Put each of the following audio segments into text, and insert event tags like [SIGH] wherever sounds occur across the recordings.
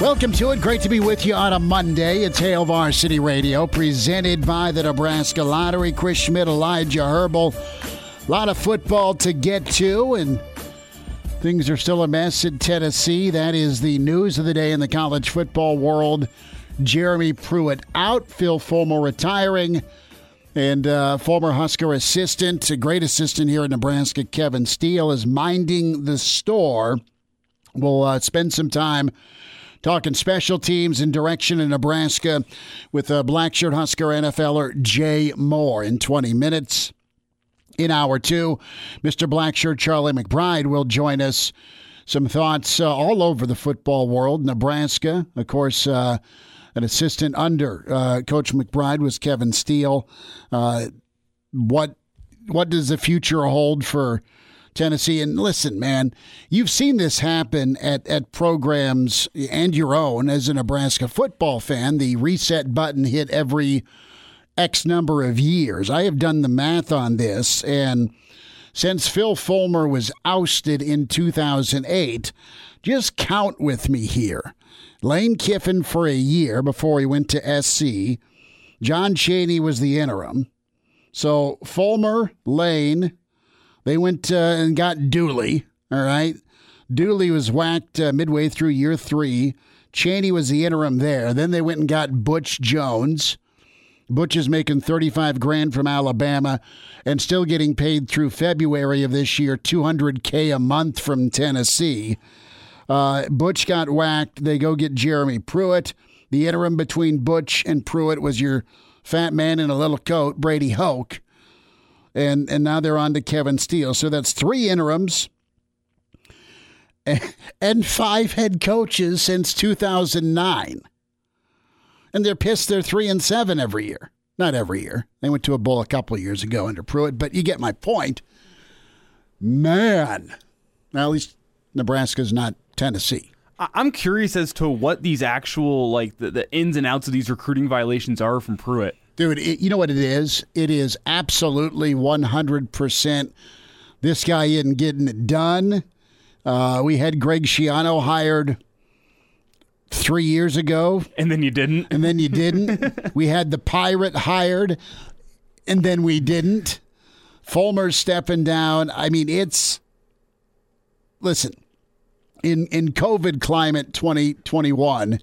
Welcome to it. Great to be with you on a Monday. It's Hail Varsity Radio, presented by the Nebraska Lottery. Chris Schmitz, Elijah Herbal. A lot of football to get to, and things are still a mess in Tennessee. That is the news of the day in the college football world. Jeremy Pruitt out, Phil Fulmer retiring, and uh, former Husker assistant, a great assistant here in Nebraska, Kevin Steele, is minding the store. We'll uh, spend some time talking special teams and direction in Nebraska with a black shirt Husker NFLer Jay Moore in 20 minutes. In hour two, Mr. Blackshirt Charlie McBride will join us. Some thoughts uh, all over the football world. Nebraska, of course, uh, an assistant under uh, Coach McBride was Kevin Steele. Uh, what what does the future hold for Tennessee. And listen, man, you've seen this happen at, at programs and your own as a Nebraska football fan. The reset button hit every X number of years. I have done the math on this, and since Phil Fulmer was ousted in 2008, just count with me here. Lane Kiffin for a year before he went to SC. John Chaney was the interim. So Fulmer, Lane, they went uh, and got Dooley. All right. Dooley was whacked uh, midway through year three. Chaney was the interim there. Then they went and got Butch Jones. Butch is making 35 grand from Alabama and still getting paid through February of this year, 200K a month from Tennessee. Uh, Butch got whacked. They go get Jeremy Pruitt. The interim between Butch and Pruitt was your fat man in a little coat, Brady Hoke and and now they're on to Kevin Steele. So that's three interims [LAUGHS] and five head coaches since 2009. And they're pissed they're 3 and 7 every year. Not every year. They went to a bowl a couple of years ago under Pruitt, but you get my point. Man. Now at least Nebraska's not Tennessee. I'm curious as to what these actual like the, the ins and outs of these recruiting violations are from Pruitt. Dude, it, you know what it is? It is absolutely 100% this guy isn't getting it done. Uh, we had Greg Schiano hired three years ago. And then you didn't. And then you didn't. [LAUGHS] we had the pirate hired, and then we didn't. Fulmer's stepping down. I mean, it's. Listen, in, in COVID climate 2021,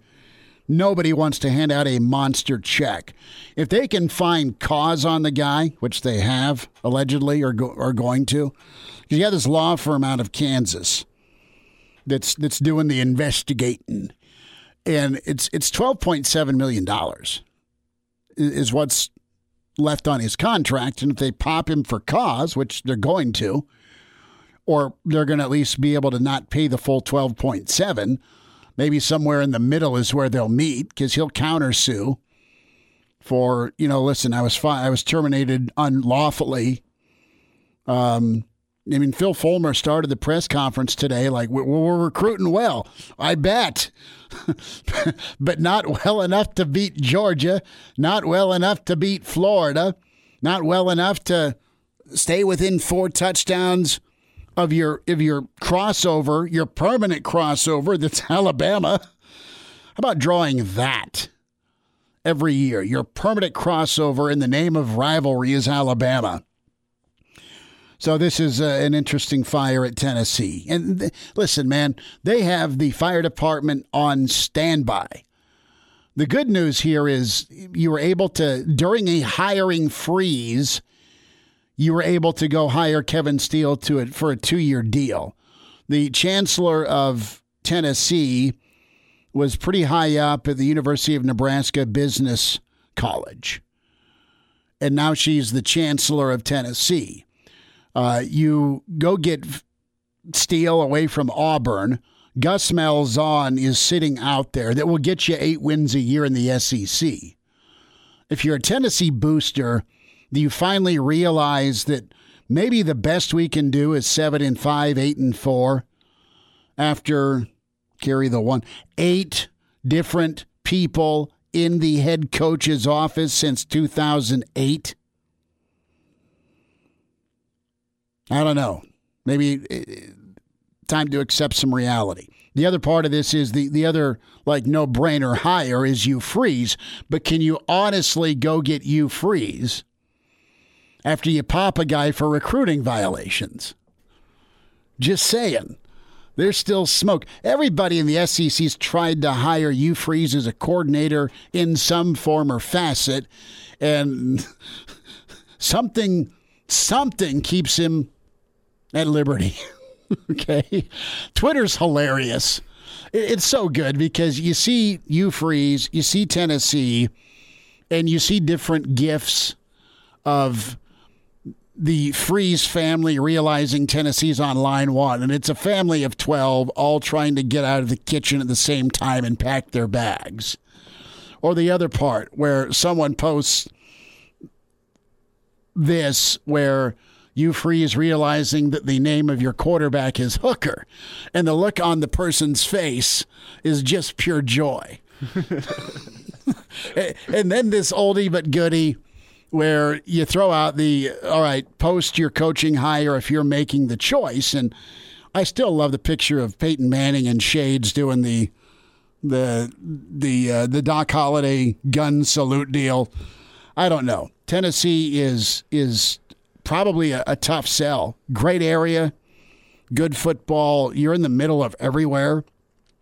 nobody wants to hand out a monster check. If they can find cause on the guy, which they have allegedly or go, are going to, because you have this law firm out of Kansas that's that's doing the investigating, and it's it's twelve point seven million dollars is what's left on his contract, and if they pop him for cause, which they're going to, or they're going to at least be able to not pay the full twelve point seven maybe somewhere in the middle is where they'll meet because he'll countersue for you know listen i was fi- i was terminated unlawfully. Um i mean phil fulmer started the press conference today like we're, we're recruiting well i bet. [LAUGHS] But not well enough to beat georgia not well enough to beat florida not well enough to stay within four touchdowns of your of your crossover, your permanent crossover that's [LAUGHS] Alabama. How about drawing that every year? Your permanent crossover in the name of rivalry is Alabama. So this is uh, an interesting fire at Tennessee. And th- listen, man, they have the fire department on standby. The good news here is you were able to, during a hiring freeze, you were able to go hire Kevin Steele to it for a two year deal. The chancellor of Tennessee was pretty high up at the University of Nebraska Business College. And now she's the chancellor of Tennessee. Uh, you go get Steele away from Auburn. Gus Malzahn is sitting out there that will get you eight wins a year in the SEC. If you're a Tennessee booster, you finally realize that maybe the best we can do is seven and five, eight and four after carry the one eight different people in the head coach's office since 2008? I don't know. Maybe uh, time to accept some reality. The other part of this is the, the other like no brainer hire is Hugh Freeze, but can you honestly go get Hugh Freeze after you pop a guy for recruiting violations? Just saying. There's still smoke. Everybody in the SEC's tried to hire Hugh Freeze as a coordinator in some form or facet, and [LAUGHS] something something keeps him at liberty. [LAUGHS] okay. Twitter's hilarious. It's so good because you see Hugh Freeze, you see Tennessee, and you see different gifts of the Freeze family realizing Tennessee's on line one. And it's a family of 12 all trying to get out of the kitchen at the same time and pack their bags. Or the other part where someone posts this, where Hugh Freeze realizing that the name of your quarterback is Hooker. And the look on the person's face is just pure joy. [LAUGHS] and then this oldie but goodie where you throw out the all right, post your coaching hire if you're making the choice. And I still love the picture of Peyton Manning and Shades doing the the the uh, the Doc Holliday gun salute deal. I don't know. Tennessee is is probably a, a tough sell. Great area, good football. You're in the middle of everywhere,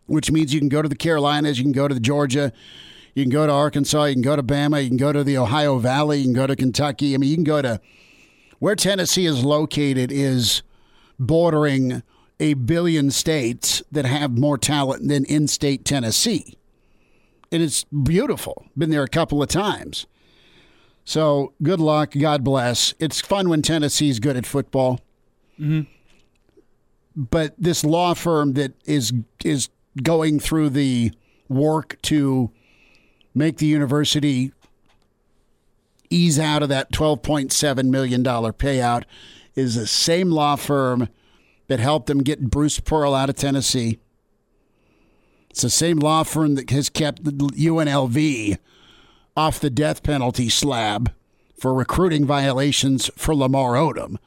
which means you can go to the Carolinas, you can go to the Georgia, you can go to Arkansas, you can go to Bama, you can go to the Ohio Valley, you can go to Kentucky. I mean, you can go to where Tennessee is located is bordering a billion states that have more talent than in-state Tennessee. And it's beautiful. Been there a couple of times. So good luck. God bless. It's fun when Tennessee's good at football. Mm-hmm. But this law firm that is is going through the work to make the university ease out of that $12.7 million payout is the same law firm that helped them get Bruce Pearl out of Tennessee. It's the same law firm that has kept UNLV off the death penalty slab for recruiting violations for Lamar Odom.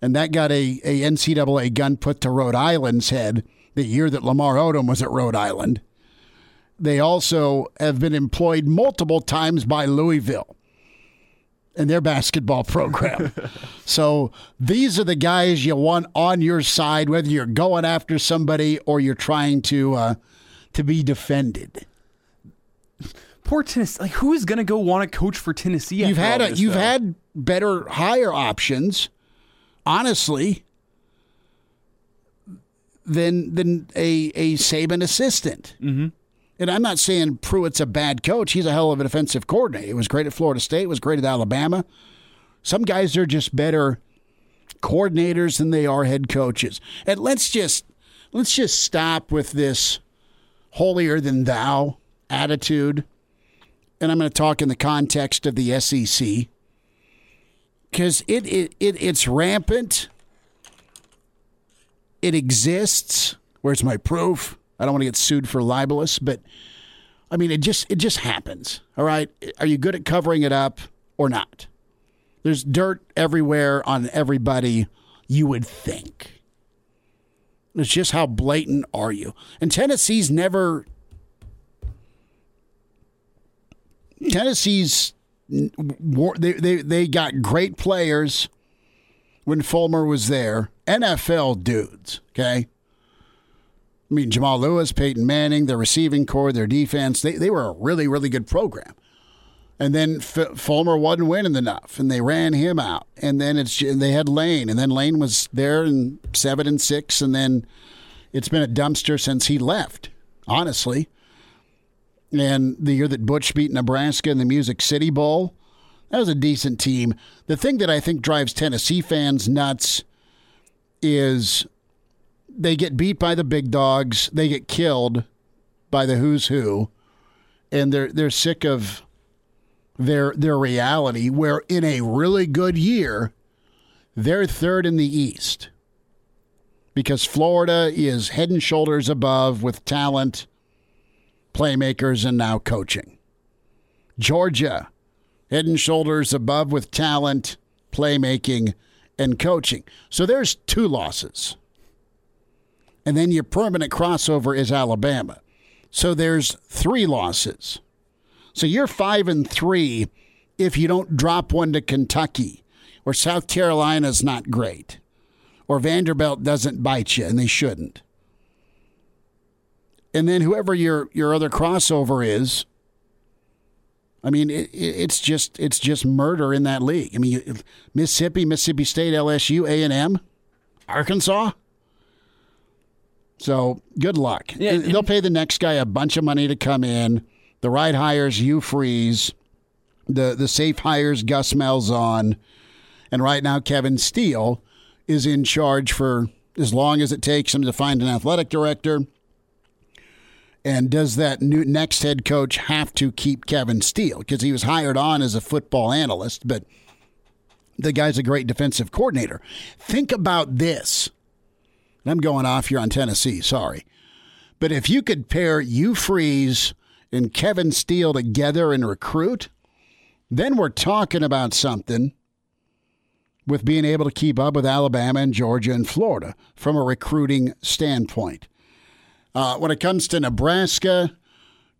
And that got a, a NCAA gun put to Rhode Island's head the year that Lamar Odom was at Rhode Island. They also have been employed multiple times by Louisville in their basketball program. [LAUGHS] so these are the guys you want on your side, whether you're going after somebody or you're trying to uh, to be defended poor Tennessee. Like, who is going to go want to coach for Tennessee? You've had a, you've though? had better higher options, honestly, than than a a Saban assistant. Mm-hmm. And I'm not saying Pruitt's a bad coach. He's a hell of a defensive coordinator. He was great at Florida State. Was great at Alabama. Some guys are just better coordinators than they are head coaches. And let's just let's just stop with this holier than thou attitude and I'm going to talk in the context of the SEC because it, it, it it's rampant. It exists. Where's my proof? I don't want to get sued for libelous, but I mean, it just it just happens. All right, are you good at covering it up or not? There's dirt everywhere on everybody. You would think. It's just how blatant are you? And Tennessee's never Tennessee's they, they they got great players when Fulmer was there. NFL dudes, okay? I mean, Jamal Lewis, Peyton Manning, their receiving corps, their defense, they, they were a really, really good program. And then F- Fulmer wasn't winning enough, and they ran him out. And then it's they had Lane, and then Lane was there in seven and six, and then it's been a dumpster since he left, honestly. And the year that Butch beat Nebraska in the Music City Bowl, that was a decent team. The thing that I think drives Tennessee fans nuts is they get beat by the big dogs, they get killed by the who's who, and they're they're sick of their their reality where in a really good year they're third in the East. Because Florida is head and shoulders above with talent, playmakers, and now coaching. Georgia, head and shoulders above with talent, playmaking, and coaching. So there's two losses and then your permanent crossover is Alabama. So there's three losses. So you're five and three if you don't drop one to Kentucky, or South Carolina's not great, or Vanderbilt doesn't bite you, and they shouldn't. And then whoever your your other crossover is, I mean, it, it's just it's just murder in that league. I mean, Mississippi, Mississippi State, LSU, A and M, Arkansas. So good luck. Yeah, They'll pay the next guy a bunch of money to come in. The right hires Hugh Freeze. The the safe hires Gus Malzahn. And right now Kevin Steele is in charge for as long as it takes him to find an athletic director. And does that new next head coach have to keep Kevin Steele? Because he was hired on as a football analyst, but the guy's a great defensive coordinator. Think about this. I'm going off here on Tennessee, sorry. But if you could pair Hugh Freeze and Kevin Steele together and recruit, then we're talking about something with being able to keep up with Alabama and Georgia and Florida from a recruiting standpoint. Uh, when it comes to Nebraska,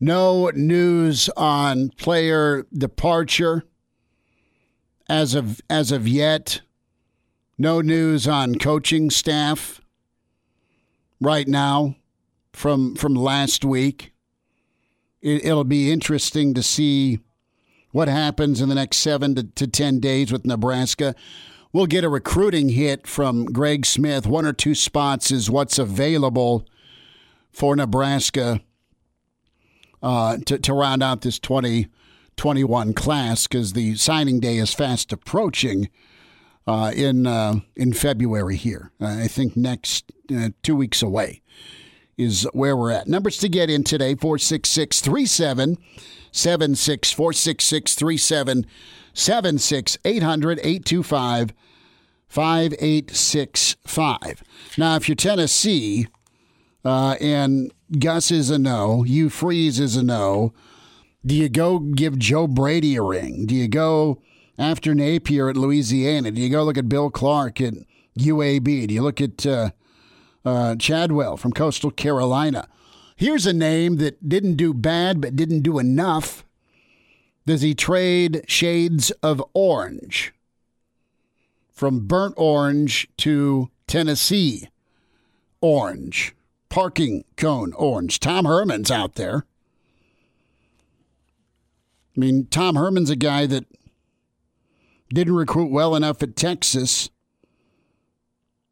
no news on player departure as of as of yet. No news on coaching staff right now from from last week. It, will be interesting to see what happens in the next seven to, to ten days with Nebraska. We'll get a recruiting hit from Greg Smith. One or two spots is what's available for Nebraska uh, to, to round out this 2021 class because the signing day is fast approaching uh, in uh, in February here. I think next uh, two weeks away is where we're at. Numbers to get in today 466 3776 466 3776 800 825 5865. Now, if you're Tennessee uh, and Gus is a no, Hugh Freeze is a no, do you go give Joe Brady a ring? Do you go after Napier at Louisiana? Do you go look at Bill Clark at UAB? Do you look at uh, uh, Chadwell from Coastal Carolina? Here's a name that didn't do bad but didn't do enough. Does he trade shades of orange from burnt orange to Tennessee orange, parking cone orange? Tom Herman's out there. I mean, Tom Herman's a guy that didn't recruit well enough at Texas,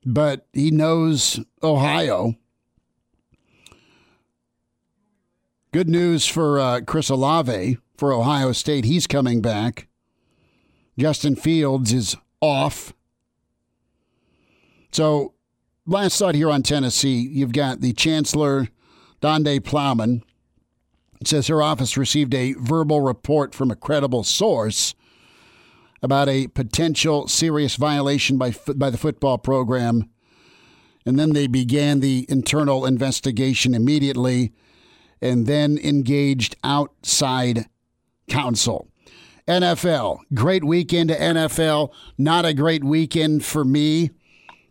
but he knows Ohio. Good news for uh, Chris Olave for Ohio State. He's coming back. Justin Fields is off. So, last thought here on Tennessee, you've got the Chancellor, Donde Plowman. It says her office received a verbal report from a credible source about a potential serious violation by, by the football program. And then they began the internal investigation immediately and then engaged outside counsel. NFL, great weekend to NFL, not a great weekend for me.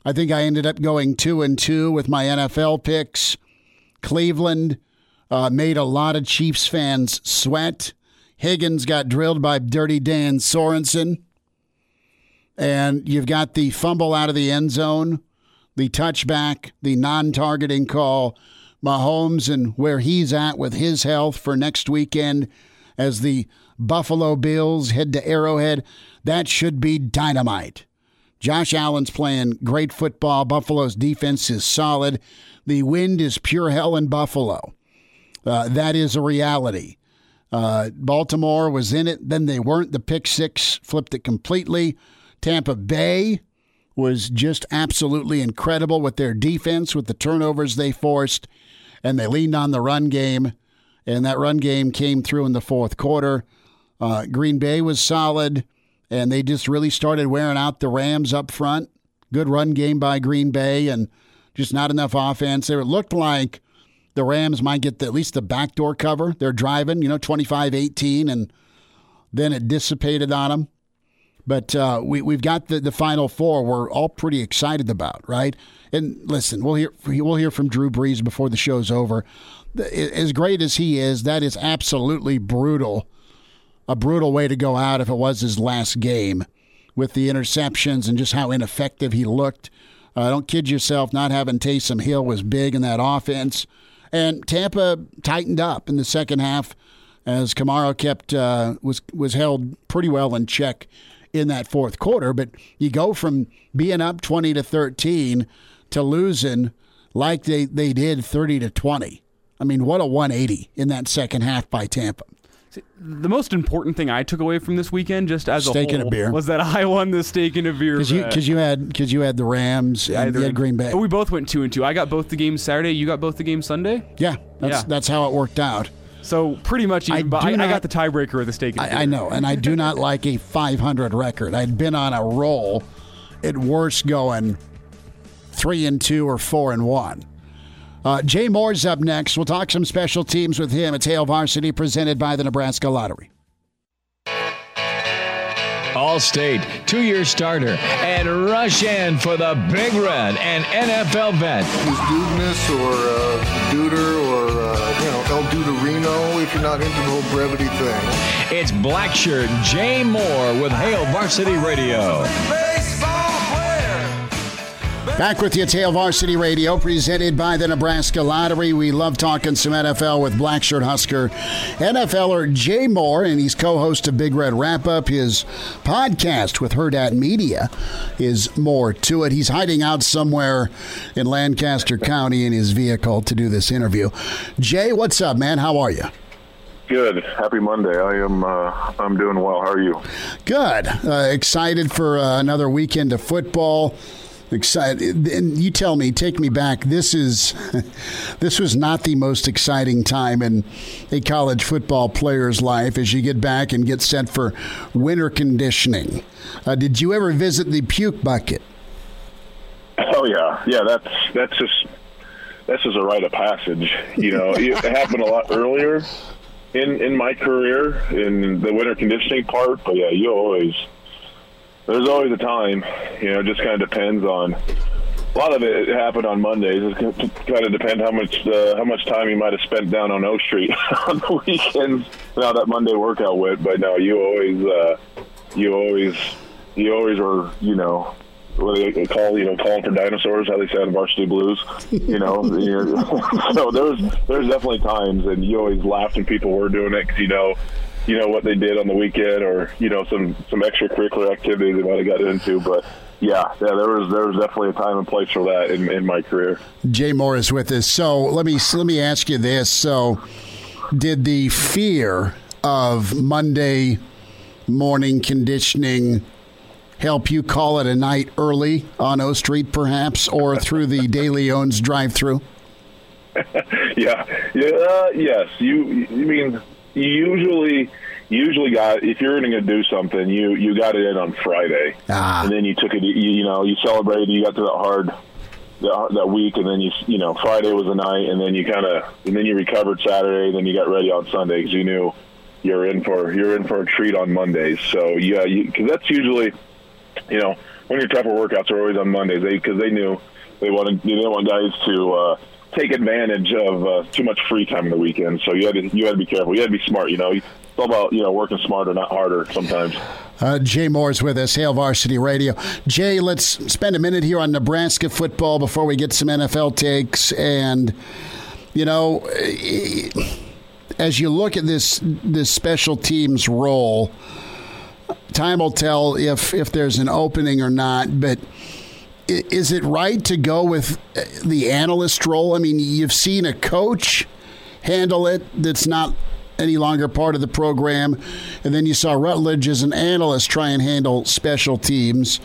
I think I ended up going two and two with my NFL picks. Cleveland uh, made a lot of Chiefs fans sweat. Higgins got drilled by Dirty Dan Sorensen. And you've got the fumble out of the end zone, the touchback, the non targeting call Mahomes and where he's at with his health for next weekend as the Buffalo Bills head to Arrowhead, that should be dynamite. Josh Allen's playing great football. Buffalo's defense is solid. The wind is pure hell in Buffalo. Uh, that is a reality. Uh, Baltimore was in it, then they weren't. The pick six flipped it completely. Tampa Bay was just absolutely incredible with their defense, with the turnovers they forced, and they leaned on the run game, and that run game came through in the fourth quarter. Uh, Green Bay was solid, and they just really started wearing out the Rams up front. Good run game by Green Bay, and just not enough offense. It looked like the Rams might get the, at least the backdoor cover. They're driving, you know, 25 18, and then it dissipated on them. But uh, we, we've got the, the final four we're all pretty excited about, right? And listen, we'll hear, we'll hear from Drew Brees before the show's over. As great as he is, that is absolutely brutal. A brutal way to go out if it was his last game with the interceptions and just how ineffective he looked. Uh, don't kid yourself, not having Taysom Hill was big in that offense. And Tampa tightened up in the second half as Kamara kept uh, was was held pretty well in check in that fourth quarter. But you go from being up twenty to thirteen to losing like they, they did thirty to twenty. I mean, what a one eighty in that second half by Tampa. The most important thing I took away from this weekend, just as steak a whole, and a beer, was that I won the steak and a beer because you because you had because you had the Rams and you had Green Bay. We both went two and two. I got both the games Saturday. You got both the games Sunday. Yeah, that's yeah. that's how it worked out. So pretty much, even, I, I, not, I, got the tiebreaker of the steak. I, I, know, and I do not like a 500 record. I'd been on a roll, at worst going three and two or four and one. Uh, Jay Moore's up next. We'll talk some special teams with him. It's Hail Varsity presented by the Nebraska Lottery. All-State, two-year starter, and rush in for the Big Red and NFL vet. Who's Dudeness or uh, Duder or, uh, you know, El Duderino if you're not into the whole brevity thing. It's Blackshirt Jay Moore with Hail Varsity Radio. Back with you, Hail Varsity Radio, presented by the Nebraska Lottery. We love talking some NFL with Blackshirt Husker NFLer Jay Moore, and he's co-host of Big Red Wrap Up. His podcast with Hurrdat Media is more to it. He's hiding out somewhere in Lancaster County in his vehicle to do this interview. Jay, what's up, man? How are you? Good. Happy Monday. I am. Uh, I'm doing well. How are you? Good. Uh, excited for uh, another weekend of football excited and you tell me take me back. This is [LAUGHS] this was not the most exciting time in a college football player's life as you get back and get set for winter conditioning. Uh, did you ever visit the puke bucket? Oh yeah. Yeah that's that's just that's just a rite of passage you know. It [LAUGHS] happened a lot earlier in in my career in the winter conditioning part but yeah you always there's always a time. You know, it just kind of depends on. A lot of it happened on Mondays. It kind of depends how much uh, how much time you might have spent down on O Street [LAUGHS] on the weekends. How that Monday workout went, but no, you always uh, you always you always were you know what they call you know calling for dinosaurs how they said in varsity blues you know [LAUGHS] [LAUGHS] so there's there's definitely times and you always laughed when people were doing it because you know you know what they did on the weekend or you know some some extracurricular activities they might have got into but yeah, yeah, there was there was definitely a time and place for that in, in my career. Jay Moore is with us. So let me let me ask you this: So, did the fear of Monday morning conditioning help you call it a night early on O Street, perhaps, or through the [LAUGHS] Daily Leon's drive-through? [LAUGHS] yeah, yeah, uh, yes. You, you mean usually usually got if you're going to do something, you you got it in on Friday, ah. and then you took it. You, you know, you celebrated. You got to that hard that, that week, and then you you know Friday was the night, and then you kind of and then you recovered Saturday, and then you got ready on Sunday because you knew you're in for you're in for a treat on Mondays. So yeah, because that's usually you know when your tougher workouts are always on Mondays, they because they knew they wanted they didn't want guys to. uh take advantage of uh, too much free time in the weekend. So you had to you had to be careful. You had to be smart. You know, it's all about you know working smarter, not harder. Sometimes. Uh, Jay Moore's with us, Hail Varsity Radio. Jay, let's spend a minute here on Nebraska football before we get some NFL takes. And you know, as you look at this this special teams role, time will tell if if there's an opening or not. But is it right to go with the analyst role? I mean, you've seen a coach handle it that's not any longer part of the program, and then you saw Rutledge as an analyst try and handle special teams.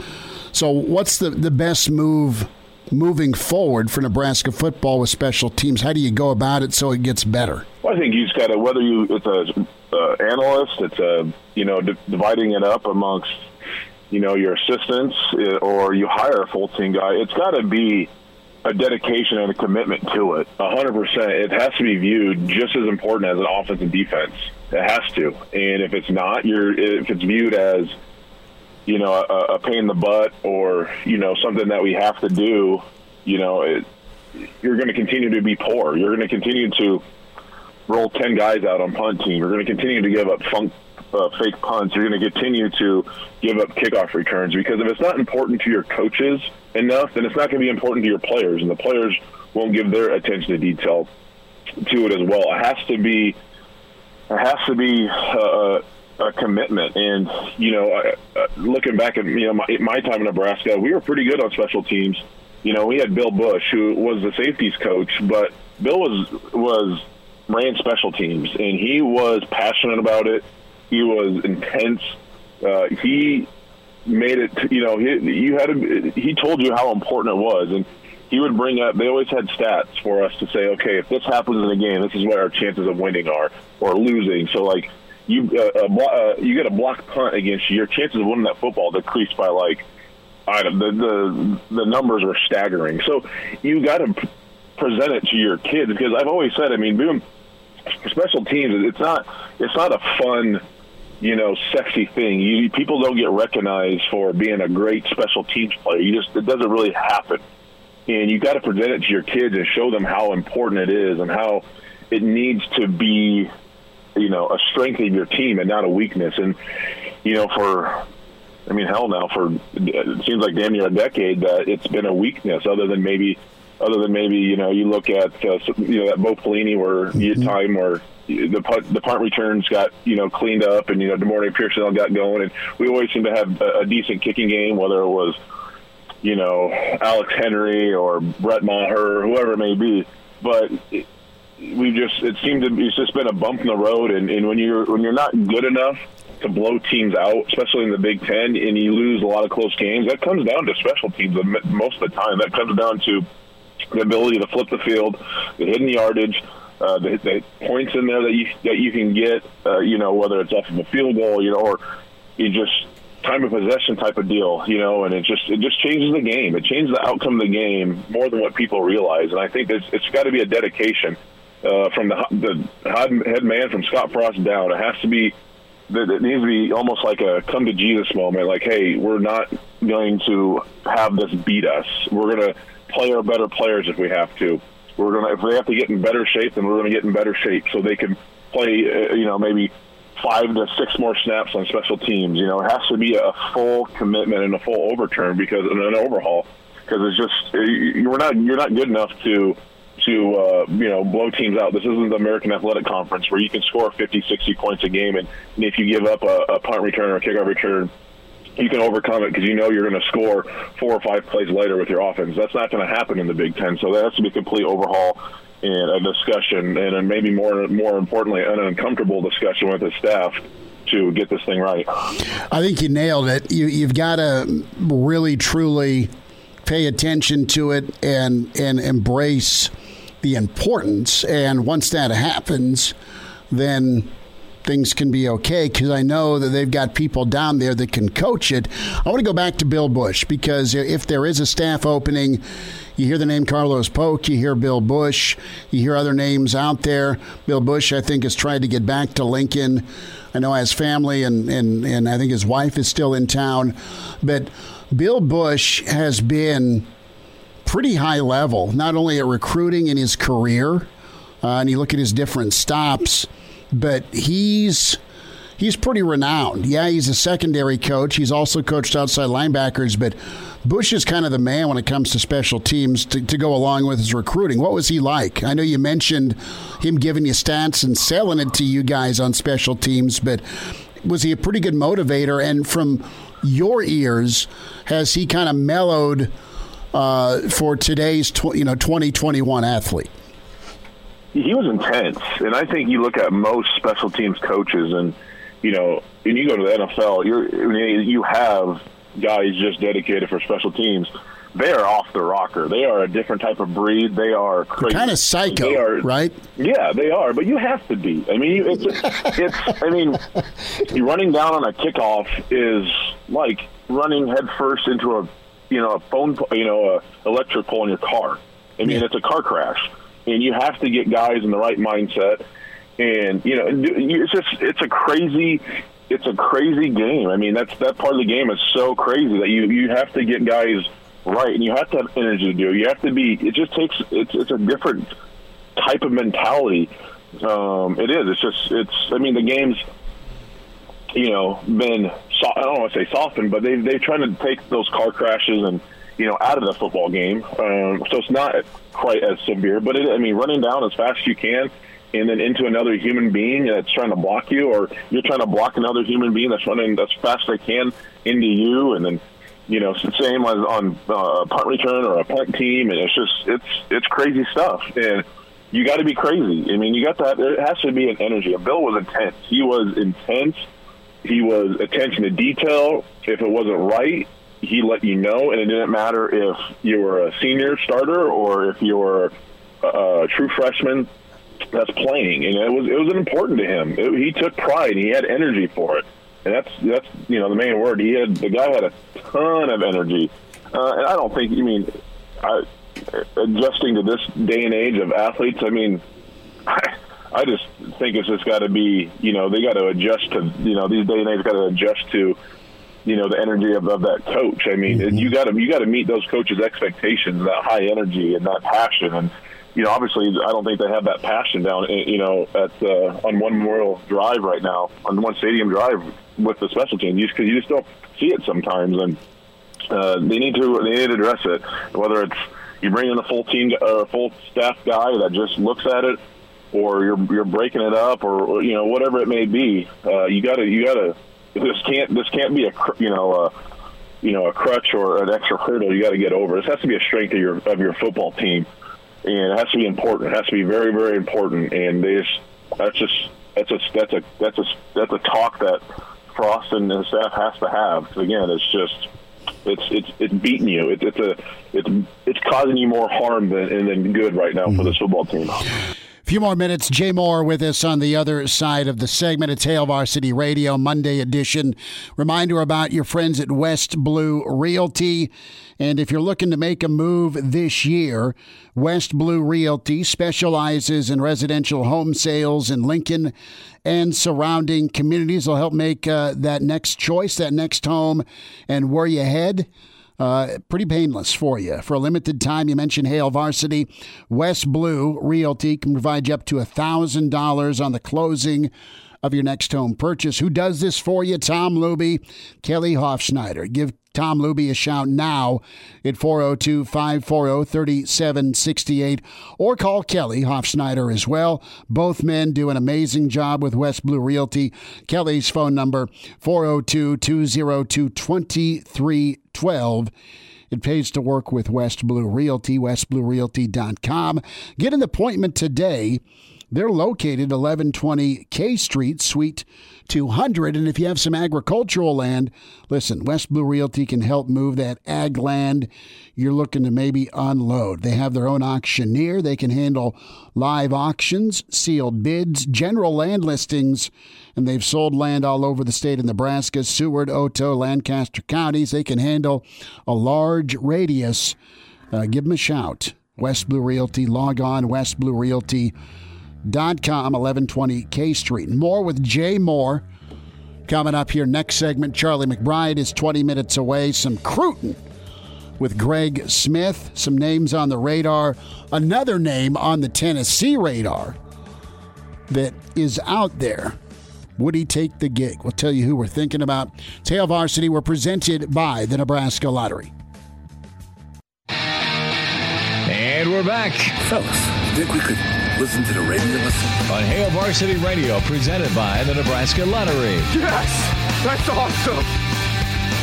So, what's the the best move? moving forward for Nebraska football with special teams? How do you go about it so it gets better? Well, I think you've got to whether you it's a uh, analyst, it's a you know d- dividing it up amongst you know your assistants, uh, or you hire a full team guy. It's got to be a dedication and a commitment to it. A hundred percent. It has to be viewed just as important as an offense and defense. It has to. And if it's not, you're if it's viewed as you know, a, a pain in the butt or, you know, something that we have to do, you know, it, you're going to continue to be poor. You're going to continue to roll 10 guys out on punt team. You're going to continue to give up funk, uh, fake punts. You're going to continue to give up kickoff returns because if it's not important to your coaches enough, then it's not going to be important to your players, and the players won't give their attention to detail to it as well. It has to be, it has to be uh, a commitment. And you know, looking back at you know my, my time in Nebraska, we were pretty good on special teams. You know, we had Bill Busch, who was the safeties coach, but Bill was was ran special teams, and he was passionate about it. He was intense. Uh, he made it. You know, he you had to, he told you how important it was, and he would bring up. They always had stats for us to say, okay, if this happens in a game, this is what our chances of winning are or losing. So like you uh, uh, you get a block punt against you, your chances of winning that football decreased by like I don't, the the the numbers are staggering. So you got to present it to your kids because I've always said, I mean, doing special teams, it's not it's not a fun you know, sexy thing. You people don't get recognized for being a great special teams player. You just it doesn't really happen, and you got to present it to your kids and show them how important it is and how it needs to be you know a strength of your team and not a weakness. And you know, for I mean, hell, now for it seems like damn near a decade that it's been a weakness, other than maybe other than maybe you know you look at uh, you know that Bo Pelini where mm-hmm. time where the punt, the punt returns got you know cleaned up and you know De'Mornay Pierson got going. And we always seem to have a, a decent kicking game whether it was you know Alex Henery or Brett Maher or whoever it may be. But we just it seemed to be, it's just been a bump in the road. And, and when you're when you're not good enough to blow teams out, especially in the Big Ten, and you lose a lot of close games, that comes down to special teams most of the time. That comes down to the ability to flip the field, the hidden yardage, uh, the, the points in there that you that you can get. Uh, you know, whether it's off of a field goal, you know, or you just time of possession type of deal, you know, and it just it just changes the game. It changes the outcome of the game more than what people realize, and I think it's, it's got to be a dedication uh, from the, the head man from Scott Frost down. It has to be it needs to be almost like a come to Jesus moment. Like, hey, we're not going to have this beat us. We're going to play our better players if we have to. We're to if we have to get in better shape, then we're to get in better shape so they can play. Uh, you know, maybe five to six more snaps on special teams. You know, it has to be a full commitment and a full overturn because an overhaul because it's just you're not you're not good enough to to uh, you know blow teams out. This isn't the American Athletic Conference where you can score 50, 60 points a game, and, and if you give up a, a punt return or a kickoff return, you can overcome it because you know you're going to score four or five plays later with your offense. That's not going to happen in the Big Ten. So that has to be a complete overhaul and a discussion, and maybe more more importantly, an uncomfortable discussion with the staff to get this thing right. I think you nailed it. You, you've got to really truly pay attention to it and and embrace the importance. And once that happens, then things can be okay because I know that they've got people down there that can coach it. I want to go back to Bill Busch because if there is a staff opening, you hear the name Carlos Polk, you hear Bill Busch, you hear other names out there. Bill Busch, I think, has tried to get back to Lincoln. I know his family and, and, and I think his wife is still in town. But Bill Busch has been pretty high level, not only at recruiting in his career, uh, and you look at his different stops, but he's he's pretty renowned. Yeah, he's a secondary coach. He's also coached outside linebackers, but Busch is kind of the man when it comes to special teams to, to go along with his recruiting. What was he like? I know you mentioned him giving you stats and selling it to you guys on special teams, but was he a pretty good motivator? And from your ears, has he kind of mellowed uh, for today's tw- you know 2021 athlete? He was intense, and I think you look at most special teams coaches, and you know, when you go to the NFL, you're you have guys just dedicated for special teams. They are off the rocker. They are a different type of breed. They are crazy. kind of psycho, They are- right? Yeah, they are, but you have to be. I mean, it's it's. I mean, running down on a kickoff is like running headfirst into a, you know, a phone, you know, a electric pole in your car. I mean, Yeah. it's a car crash, and you have to get guys in the right mindset. And you know, it's just it's a crazy. It's a crazy game. I mean, that's that part of the game is so crazy that you you have to get guys right, and you have to have energy to do. it. You have to be. It just takes. It's it's a different type of mentality. Um, it is. It's just. It's. I mean, the game's. You know, been. So, I don't want to say softened, but they they're trying to take those car crashes and you know out of the football game. Um, so it's not quite as severe, but it, I mean, running down as fast as you can. And then into another human being that's trying to block you, or you're trying to block another human being that's running as fast as they can into you, and then you know, it's the same on uh, a punt return or a punt team, and it's just it's it's crazy stuff, and you got to be crazy. I mean, you got that. There has to be an energy. And Bill was intense. He was intense. He was attention to detail. If it wasn't right, he let you know, and it didn't matter if you were a senior starter or if you were a, true freshman that's playing, and it was it was important to him. It, he took pride. He had energy for it, and that's that's you know the main word. He had the guy had a ton of energy, uh, and I don't think. I mean, I, adjusting to this day and age of athletes, I mean, I, [LAUGHS] I just think it's just got to be you know they got to adjust to you know these day and age got to adjust to you know the energy of, of that coach. I mean, you got to you got to meet those coaches' expectations, that high energy and that passion. And you know, obviously, I don't think they have that passion down. eh, You know, at uh, on one Memorial Drive right now, on one Stadium Drive with the special team, just because you just don't see it sometimes, and uh, they need to they need to address it. Whether it's you bring in a full team a full staff guy that just looks at it, or you're you're breaking it up, or, or you know whatever it may be. Uh, you gotta you gotta this can't this can't be a cr- you know a, you know a crutch or an extra hurdle you got to get over. This has to be a strength of your of your football team, and it has to be important. It has to be very very important. And they just that's just that's a that's a that's a that's a talk that Frost and his staff has to have. again, it's just it's it's it's beating you. It, it's a it's it's causing you more harm than than good right now for mm-hmm. this football team. Few more minutes. Jay Moore with us on the other side of the segment. It's Hail Varsity Radio, Monday edition. Reminder about your friends at West Blue Realty. And if you're looking to make a move this year, West Blue Realty specializes in residential home sales in Lincoln and surrounding communities. They'll help make uh, that next choice, that next home, and where you head uh, pretty painless for you. For a limited time, you mentioned Hail Varsity. West Blue Realty can provide you up to $1,000 on the closing of your next home purchase. Who does this for you? Tom Luby, Kelly Hofschneider. Give Tom Luby a shout now at 402 540 3768 or call Kelly Hofschneider as well. Both men do an amazing job with West Blue Realty. Kelly's phone number 402 202 2312. It pays to work with West Blue Realty, westbluerealty.com. Get an appointment today. They're located 1120 K Street, Suite 200. And if you have some agricultural land, listen, West Blue Realty can help move that ag land you're looking to maybe unload. They have their own auctioneer. They can handle live auctions, sealed bids, general land listings, and they've sold land all over the state of Nebraska, Seward, Otoe, Lancaster counties. They can handle a large radius. Uh, give them a shout. West Blue Realty. Log on westbluerealty.com, 1120 K Street. More with Jay Moore. Coming up here next segment, Charlie McBride is 20 minutes away. Some Cruton with Greg Smith. Some names on the radar. Another name on the Tennessee radar that is out there Would he take the gig? We'll tell you who we're thinking about. Tail Varsity, we're presented by the Nebraska Lottery. And we're back Fellas, think we could listen to the radio listen? on Hail Varsity Radio, presented by the Nebraska Lottery. Yes, that's awesome.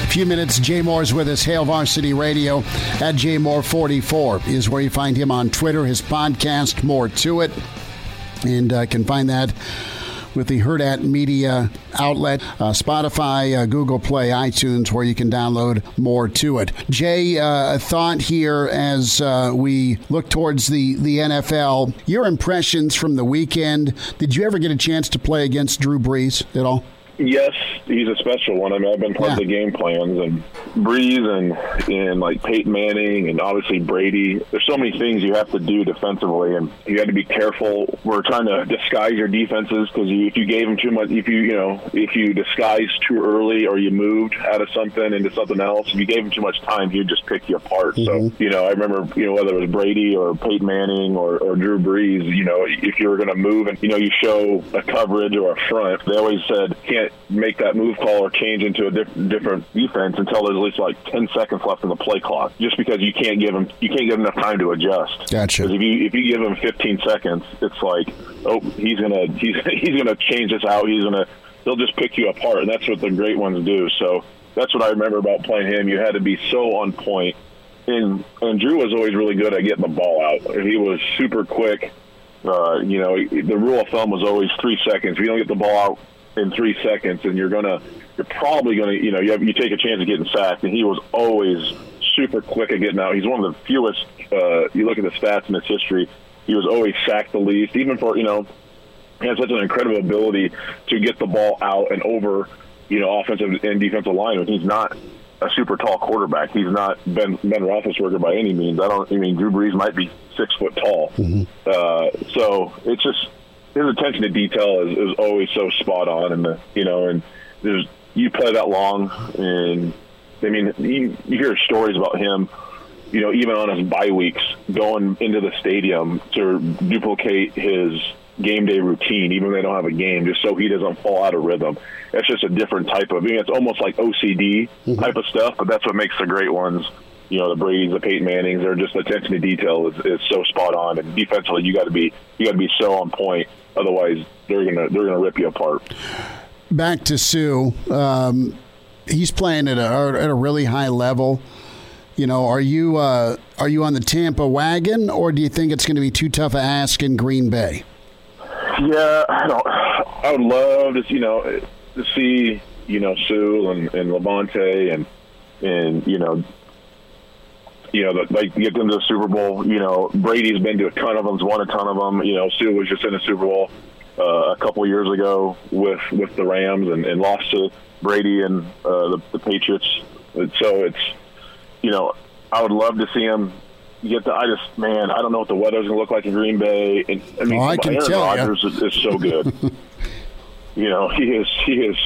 A few minutes, Jay Moore's with us, Hail Varsity Radio at JMoore44 is where you find him on Twitter. His podcast, More to It, and uh, can find that with the Hurrdat Media outlet, uh, Spotify, uh, Google Play, iTunes, where you can download more to it. Jay, uh, a thought here as uh, we look towards the, the NFL. Your impressions from the weekend. Did you ever get a chance to play against Drew Brees at all? Yes, he's a special one. I mean, I've been part of the game plans and Brees and and like Peyton Manning and obviously Brady. There's so many things you have to do defensively, and you got to be careful. We're trying to disguise your defenses because you, if you gave them too much, if you you know if you disguised too early or you moved out of something into something else, if you gave them too much time, he'd just pick you apart. So mm-hmm. you know, I remember you know whether it was Brady or Peyton Manning or, or Drew Brees, you know, if you were going to move and you know you show a coverage or a front, they always said can't make that move call or change into a diff- different defense until there's at least like 10 seconds left in the play clock, just because you can't give them you can't give them enough time to adjust. Gotcha. if you if you give him 15 seconds, it's like oh he's gonna he's [LAUGHS] he's gonna change this out. He's gonna they'll just pick you apart, and that's what the great ones do. So that's what I remember about playing him. You had to be so on point. And and Drew was always really good at getting the ball out. He was super quick. Uh, you know, the rule of thumb was always three seconds. If you don't get the ball out in three seconds, and you're gonna, you're probably gonna, you know, you have, you take a chance of getting sacked. And he was always super quick at getting out. He's one of the fewest. Uh, you look at the stats in his history. He was always sacked the least, even for you know, he has such an incredible ability to get the ball out and over, you know, offensive and defensive linemen. He's not a super tall quarterback. He's not Ben Ben Roethlisberger by any means. I don't. I mean, Drew Brees might be six foot tall. Uh, so it's just his attention to detail is, is always so spot on, and the you know, and there's you play that long, and I mean, you, you hear stories about him you know, even on his bye weeks, going into the stadium to duplicate his game day routine, even when they don't have a game, just so he doesn't fall out of rhythm. It's just a different type of. I mean, it's almost like OCD mm-hmm. type of stuff, but that's what makes the great ones. You know, the Brady's, the Peyton Mannings, they're just attention to detail is, is so spot on, and defensively, you got to be you got to be so on point. Otherwise, they're gonna they're gonna rip you apart. back to Suh. Um, he's playing at a at a really high level. You know, are you uh, are you on the Tampa wagon, or do you think it's going to be too tough a ask in Green Bay? Yeah, I don't. I would love to, you know, to see, you know, Suh and, and Lavonte and and you know, you know, the, like get them to the Super Bowl. You know, Brady's been to a ton of them, won a ton of them. You know, Suh was just in the Super Bowl uh, a couple of years ago with with the Rams and, and lost to Brady and uh, the, the Patriots. And so it's, you know, I would love to see him get the. I just, man, I don't know what the weather's going to look like in Green Bay. And I mean, Oh, I can Aaron tell. Rodgers is, is so good. [LAUGHS] you know, he is he is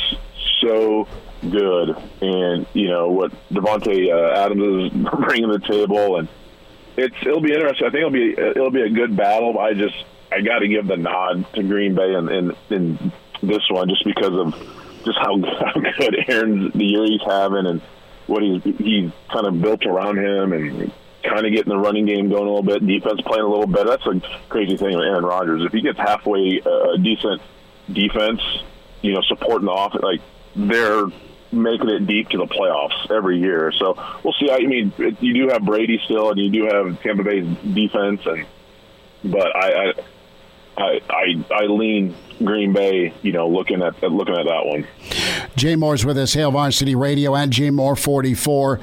so good, and you know what Davante uh, Adams is [LAUGHS] bringing to the table, and it's it'll be interesting. I think it'll be it'll be a good battle. I just I got to give the nod to Green Bay and in, in this one just because of just how, [LAUGHS] how good Aaron's the year he's having and what he's he kind of built around him and kind of getting the running game going a little bit, defense playing a little better. That's a crazy thing with Aaron Rodgers. If he gets halfway uh, a decent defense, you know, supporting the offense, like they're making it deep to the playoffs every year. So we'll see. I mean, you do have Brady still, and you do have Tampa Bay's defense, and but I, I, I, I, lean Green Bay. You know, looking at looking at that one. Jay Moore's with us, Hail Varsity Radio at Jay Moore 44.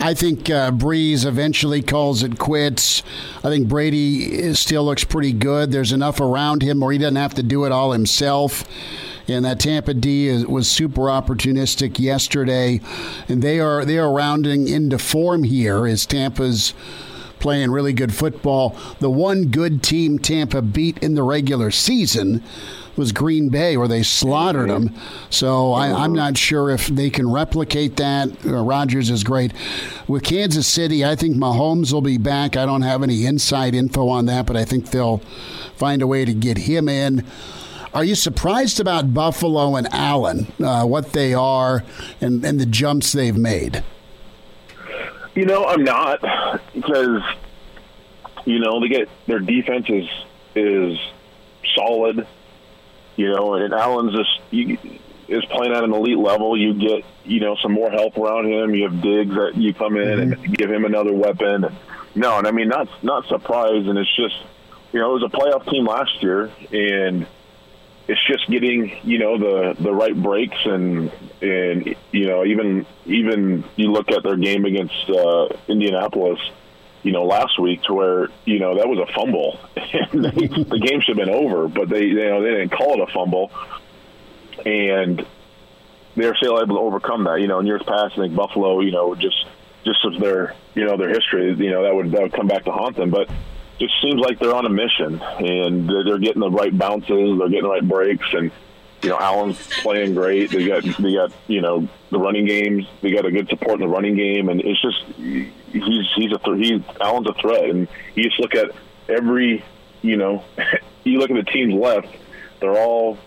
I think uh, Brees eventually calls it quits. I think Brady is, still looks pretty good. There's enough around him where he doesn't have to do it all himself. And that Tampa D is, was super opportunistic yesterday, and they are they are rounding into form here as Tampa's playing really good football. The one good team Tampa beat in the regular season was Green Bay, where they slaughtered them. So I, I'm not sure if they can replicate that. Uh, Rodgers is great. With Kansas City, I think Mahomes will be back. I don't have any inside info on that, but I think they'll find a way to get him in. Are you surprised about Buffalo and Allen, uh, what they are, and, and the jumps they've made? You know, I'm not because you know they get their defense is is solid. You know, and Allen's just you, is playing at an elite level. You get you know some more help around him. You have Diggs that you come in mm-hmm. and give him another weapon. No, and I mean not not surprised, and it's just you know it was a playoff team last year, and it's just getting you know the the right breaks and and you know even even you look at their game against uh, Indianapolis you know, last week to where, you know, that was a fumble. [LAUGHS] and they, the game should have been over, but they, you know, they didn't call it a fumble. And they're still able to overcome that. You know, in years past, I think Buffalo, you know, just just as their, you know, their history, you know, that would that would come back to haunt them. But just seems like they're on a mission, and they're getting the right bounces, they're getting the right breaks, and you know, Allen's playing great. They got they got you know the running games. They got a good support in the running game, and it's just he's he's a th- he's Allen's a threat. And you just look at every you know [LAUGHS] you look at the teams left, they're all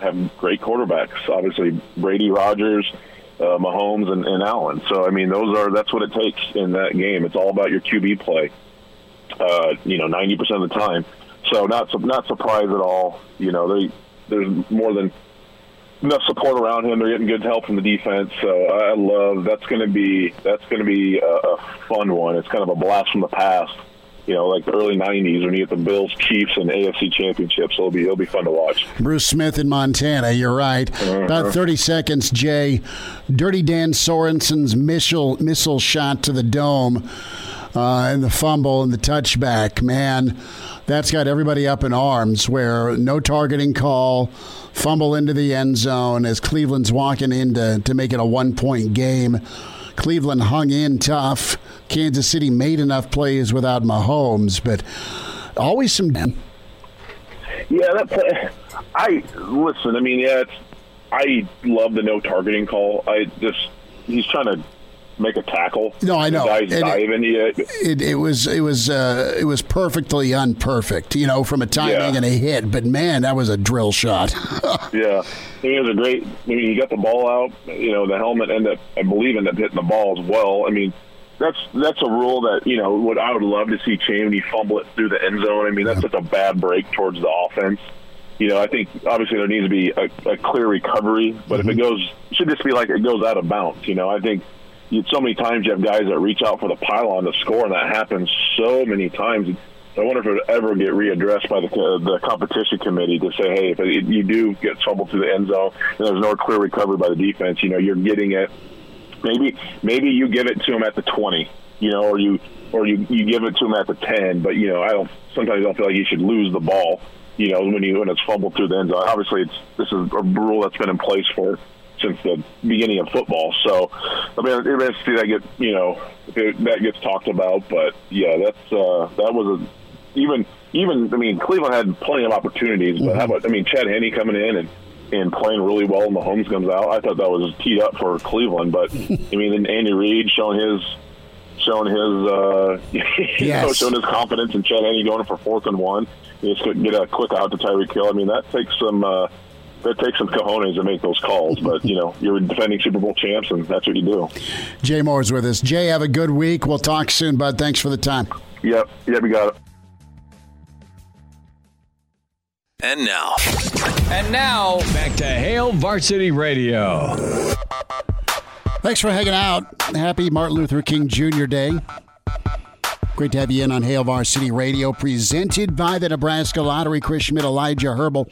have great quarterbacks. Obviously, Brady, Rodgers, uh, Mahomes, and, and Allen. So I mean, those are that's what it takes in that game. It's all about your QB play. Uh, you know, ninety percent of the time. So not not surprised at all. You know, they there's more than enough support around him. They're getting good help from the defense. So I love that's going to be that's going to be a, a fun one. It's kind of a blast from the past. You know, like the early '90s when you get the Bills, Chiefs, and AFC championships. So it'll be it'll be fun to watch. Bruce Smith in Montana. You're right. Uh-huh. About 30 seconds, Jay. Dirty Dan Sorensen's missile missile shot to the dome, uh, and the fumble and the touchback. Man that's got everybody up in arms where no targeting call, fumble into the end zone as Cleveland's walking in to, to make it a one point game. Cleveland hung in tough. Kansas City made enough plays without Mahomes, but always some. Yeah, that play. I listen. I mean, yeah, I love the no targeting call. I just he's trying to make a tackle. No, I know. It, it, it, was it was uh, it was perfectly unperfect, you know, from a timing yeah. and a hit. But man, that was a drill shot. [LAUGHS] yeah, I it was a great. I mean, you got the ball out. You know, the helmet ended up, I believe, ended up hitting the ball as well. I mean. That's that's a rule that you know. What I would love to see Chaney fumble it through the end zone. I mean, that's yeah. such a bad break towards the offense you know, I think obviously there needs to be a, a clear recovery, but mm-hmm. if it mm-hmm. goes, it should just be like it goes out of bounds. You know, I think you, so many times you have guys that reach out for the pylon to score, and that happens so many times. I wonder if it would ever get readdressed by the uh, the competition committee to say, hey, if it, you do get trouble to the end zone and there's no clear recovery by the defense, you know, you're getting it. Maybe maybe you give it to them at the 20, you know, or you or you you give it to them at the 10. But you know, I don't sometimes I don't feel like you should lose the ball. You know, when you when it's fumbled through the end zone. Obviously, it's this is a rule that's been in place for since the beginning of football. So, I mean, it is see that get you know it, that gets talked about, but yeah, that's uh, that was a even even I mean Cleveland had plenty of opportunities, but mm-hmm. how about I mean Chad Henne coming in and and playing really well, and Mahomes comes out. I thought that was teed up for Cleveland, but I mean, then Andy Reid showing his showing his uh, yes. [LAUGHS] you know, showing his confidence, and Chad Henne going for fourth and one. You just get a quick out to Tyreek Hill. I mean, that takes some. Uh, that takes some cojones to make those calls. But you know, you're defending Super Bowl champs, and that's what you do. Jay Moore's with us. Jay, have a good week. We'll talk soon, bud. Thanks for the time. Yep. Yep. We got it. And now. And now, back to Hail Varsity Radio. Thanks for hanging out. Happy Martin Luther King Jr. Day. Great to have you in on Hail Varsity Radio, presented by the Nebraska Lottery. Chris Schmitz, Elijah Herbal.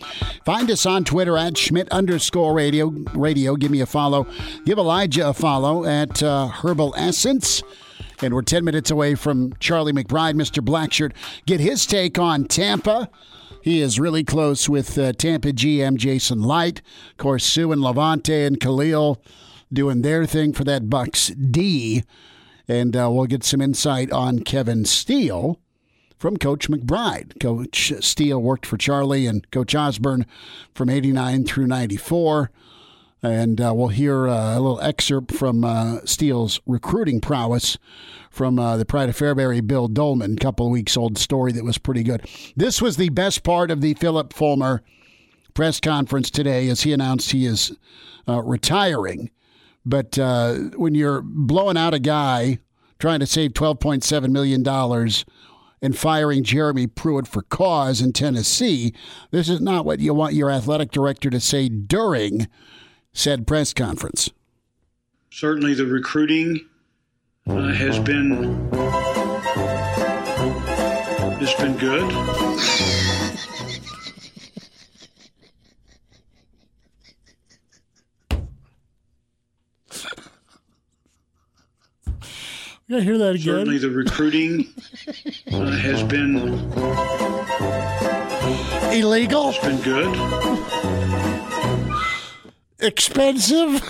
Find us on Twitter at Schmitz underscore radio. Radio, give me a follow. Give Elijah a follow at uh, Herbal Essence. And we're 10 minutes away from Charlie McBride, Mr. Blackshirt. Get his take on Tampa. He is really close with uh, Tampa GM Jason Licht. Of course, Suh and Lavonte and Khalil doing their thing for that Bucks D. And uh, we'll get some insight on Kevin Steele from Coach McBride. Coach Steele worked for Charlie and Coach Osborne from 89 through 94. And uh, we'll hear uh, a little excerpt from uh, Steele's recruiting prowess from uh, the Pride of Fairbury, Bill Doleman, couple weeks old story that was pretty good. This was the best part of the Phillip Fulmer press conference today as he announced he is uh, retiring. But uh, when you're blowing out a guy trying to save $12.7 million and firing Jeremy Pruitt for cause in Tennessee, this is not what you want your athletic director to say during said press conference. Certainly, the recruiting uh, has been has been good. You gotta hear that again. Certainly, the recruiting [LAUGHS] uh, has been Illegal, It's been good. expensive.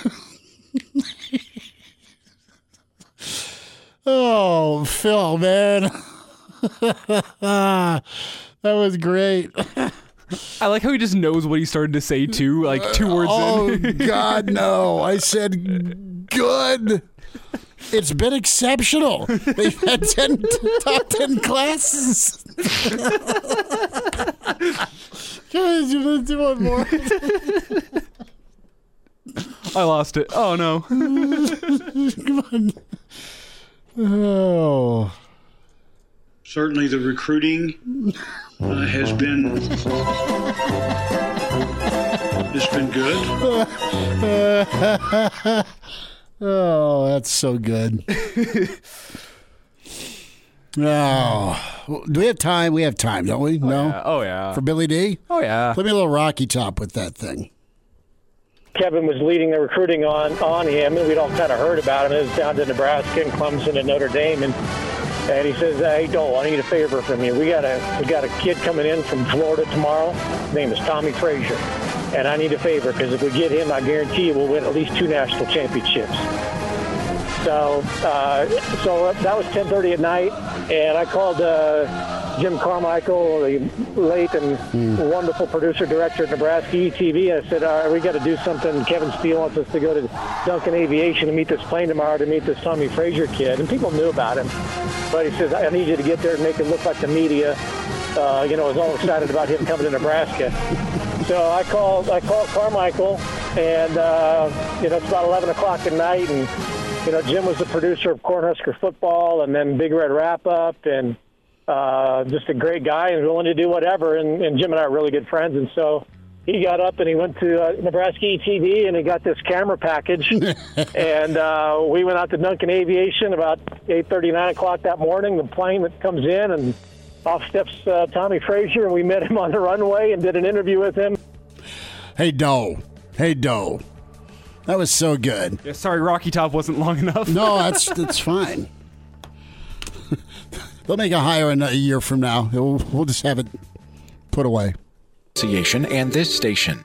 oh, Phil, man. [LAUGHS] that was great. I like how he just knows what he started to say too, like two words Oh, in. God, no. I said [LAUGHS] good. It's been exceptional. They've had 10 top 10 classes. Guys, let's do one more. I lost it. Oh no. [LAUGHS] Come on. Oh. Certainly, the recruiting uh, has been it's been good. [LAUGHS] Oh, that's so good. [LAUGHS] oh, do we have time? We have time, don't we? Oh, no. Yeah. Oh yeah. For Billy D? Oh yeah. Let me a little Rocky Top with that thing. Kevin was leading the recruiting on on him, and we'd all kind of heard about him. It was down to Nebraska and Clemson and Notre Dame, and and he says, "Hey, Dole, I need a favor from you. We got a we got a kid coming in from Florida tomorrow. His name is Tommie Frazier, and I need a favor because if we get him, I guarantee you we'll win at least two national championships." So, uh, so that was 10:30 at night, and I called uh, Jim Carmichael, the late and wonderful producer director at Nebraska ETV. I said, "All right, we got to do something." Kevin Steele wants us to go to Duncan Aviation to meet this plane tomorrow to meet this Tommie Frazier kid, and people knew about him, but he says, "I need you to get there and make it look like the media." Uh, you know, was all excited about him coming to Nebraska. So I called, I called Carmichael, and uh, you know, it's about 11 o'clock at night, and you know, Jim was the producer of Cornhusker football and then Big Red Wrap Up and uh, just a great guy and willing to do whatever. And, and Jim and I are really good friends. And so he got up and he went to uh, Nebraska ETV and he got this camera package. [LAUGHS] and uh, we went out to Duncan Aviation about 8.30, 9 o'clock that morning. The plane that comes in and off steps uh, Tommie Frazier and we met him [LAUGHS] on the runway and did an interview with him. Hey, Doe. Hey, Doe. That was so good. Yeah, sorry, Rocky Top wasn't long enough. No, [LAUGHS] that's that's fine. They'll make a hire in a year from now. We'll, we'll just have it put away. Association and this station.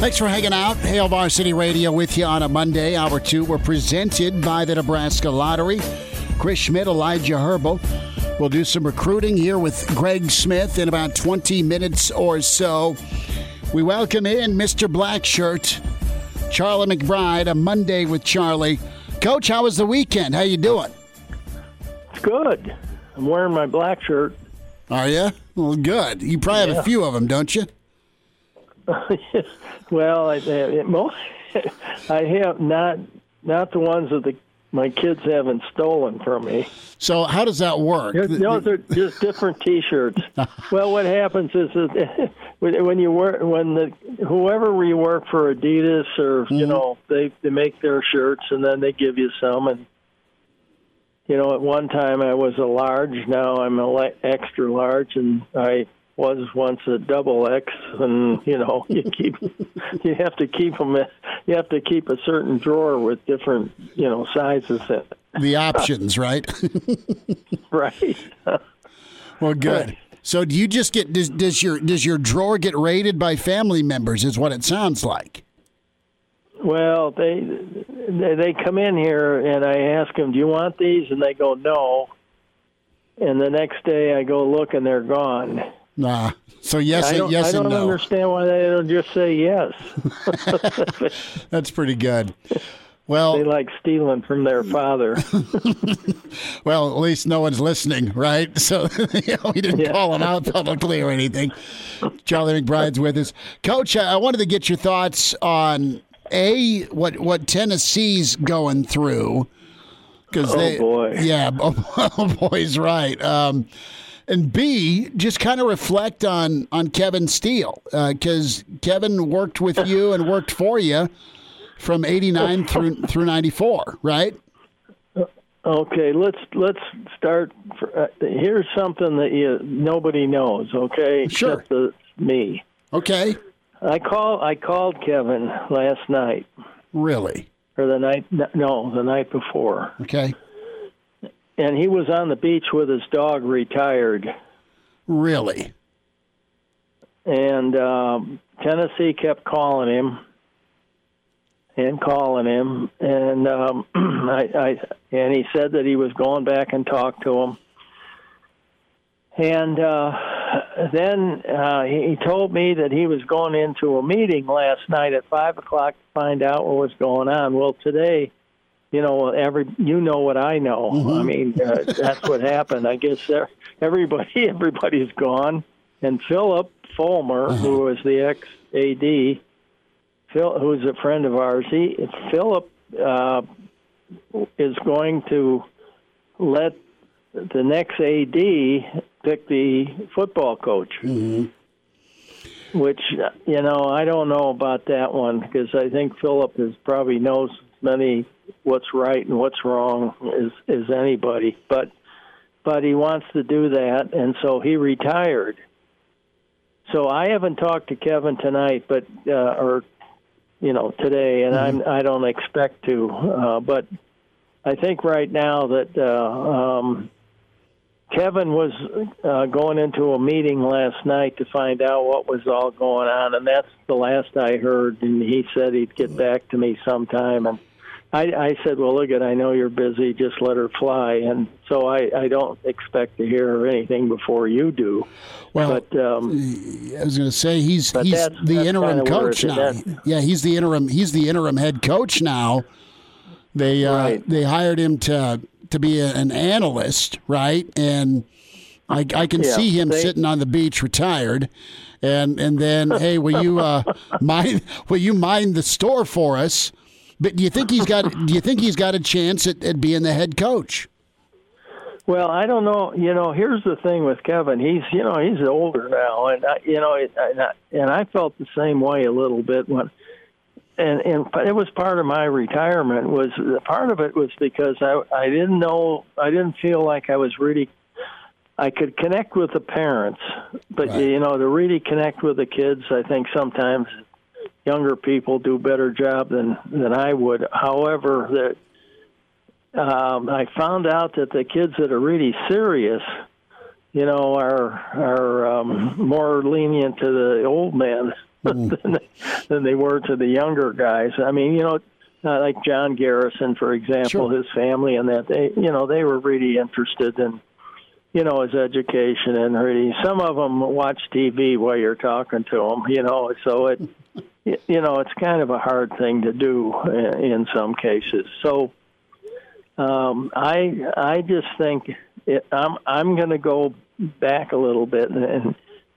Thanks for hanging out. Hail Varsity Radio with you on a Monday. Hour two. We're presented by the Nebraska Lottery. Chris Schmitz, Elijah Herbal. We'll do some recruiting here with Greg Smith in about 20 minutes or so. We welcome in Mr. Blackshirt, Charlie McBride, a Monday with Charlie. Coach, how was the weekend? How you doing? It's good. I'm wearing my black shirt. Are you? Well, good. You probably have a few of them, don't you? [LAUGHS] well, I, I, most, [LAUGHS] I have not not the ones that the, my kids haven't stolen from me. So how does that work? Those are just different T-shirts. [LAUGHS] well, what happens is that when you work when the whoever you work for Adidas or you mm-hmm. know they they make their shirts and then they give you some and you know at one time I was a large now I'm a le- extra large and I was once a double X and you know [LAUGHS] you keep you have to keep them you have to keep a certain drawer with different you know sizes in it the options, right? [LAUGHS] right well, good. So do you just get does, does your does your drawer get raided by family members? Is what it sounds like. Well, they they they come in here and I ask them, "Do you want these?" and they go, "No." And the next day I go look and they're gone. Nah. So yes, I don't, yes I don't and no. understand why they don't just say yes. [LAUGHS] That's pretty good. Well, they like stealing from their father. [LAUGHS] well, at least no one's listening, right? So [LAUGHS] you know, we didn't Yeah. call him out publicly or anything. Charlie McBride's with us, Coach. I I wanted to get your thoughts on a what what Tennessee's going through because Oh, they, boy. yeah, oh, boy's right. Um, and B, just kind of reflect on on Kevin Steele because Kevin worked with [LAUGHS] you and worked for you from '89 through through '94, right? Okay, let's let's start. For, uh, here's something that you nobody knows. Okay, Sure. except the, me. Okay, I call I called Kevin last night really? or the night no the night before, Okay, and he was on the beach with his dog, retired, really? and um, Tennessee kept calling him and calling him, and um, [CLEARS THROAT] I, I and he said that he was going back and talk to him. And uh, then uh, he he told me that he was going into a meeting last night at five o'clock to find out what was going on. Well, today, you know, every you know what I know. I mean, uh, that's what happened. I guess there, everybody [LAUGHS] everybody's gone, and Phillip Fulmer, who was the ex AD, Phil, who's a friend of ours, he Philip uh, is going to let the next AD pick the football coach. Which you know, I don't know about that one because I think Philip is probably knows many what's right and what's wrong as as anybody. But but he wants to do that, and so he retired. So I haven't talked to Kevin tonight, but uh, or you know today, and I'm I don't expect to. Uh, but I think right now that uh, um, Kevin was uh, going into a meeting last night to find out what was all going on, and that's the last I heard. And he said he'd get back to me sometime. And I, I said, "Well, look at, I know you're busy. Just let her fly." And so I, I don't expect to hear anything before you do. Well, but um, I was going to say he's he's that's- the that's interim coach now. Yeah, he's the interim he's the interim head coach now. They uh, Right. they hired him to to be a, an analyst, right? And I, I can Yeah, see him they- sitting on the beach, retired. And and then, hey, will you uh, [LAUGHS] mind will you mind the store for us? But do you think he's got do you think he's got a chance at, at being the head coach? Well, I don't know. You know, here's the thing with Kevin. He's, you know, he's older now, and I, you know, and I, and I felt the same way a little bit when, and and it was part of my retirement. Was part of it was because I I didn't know I didn't feel like I was really. I could connect with the parents, but Right. you know, to really connect with the kids, I think sometimes younger people do a better job than than I would. However, that um, I found out that the kids that are really serious, you know, are are um, more lenient to the old men [LAUGHS] than, than they were to the younger guys. I mean, you know, uh, like John Garrison, for example, Sure. his family and that they, you know, they were really interested in, you know, his education and really. Some of them watch TV while you're talking to them, you know, so it. You know, it's kind of a hard thing to do in, in some cases. So, um, I I just think it, I'm I'm going to go back a little bit and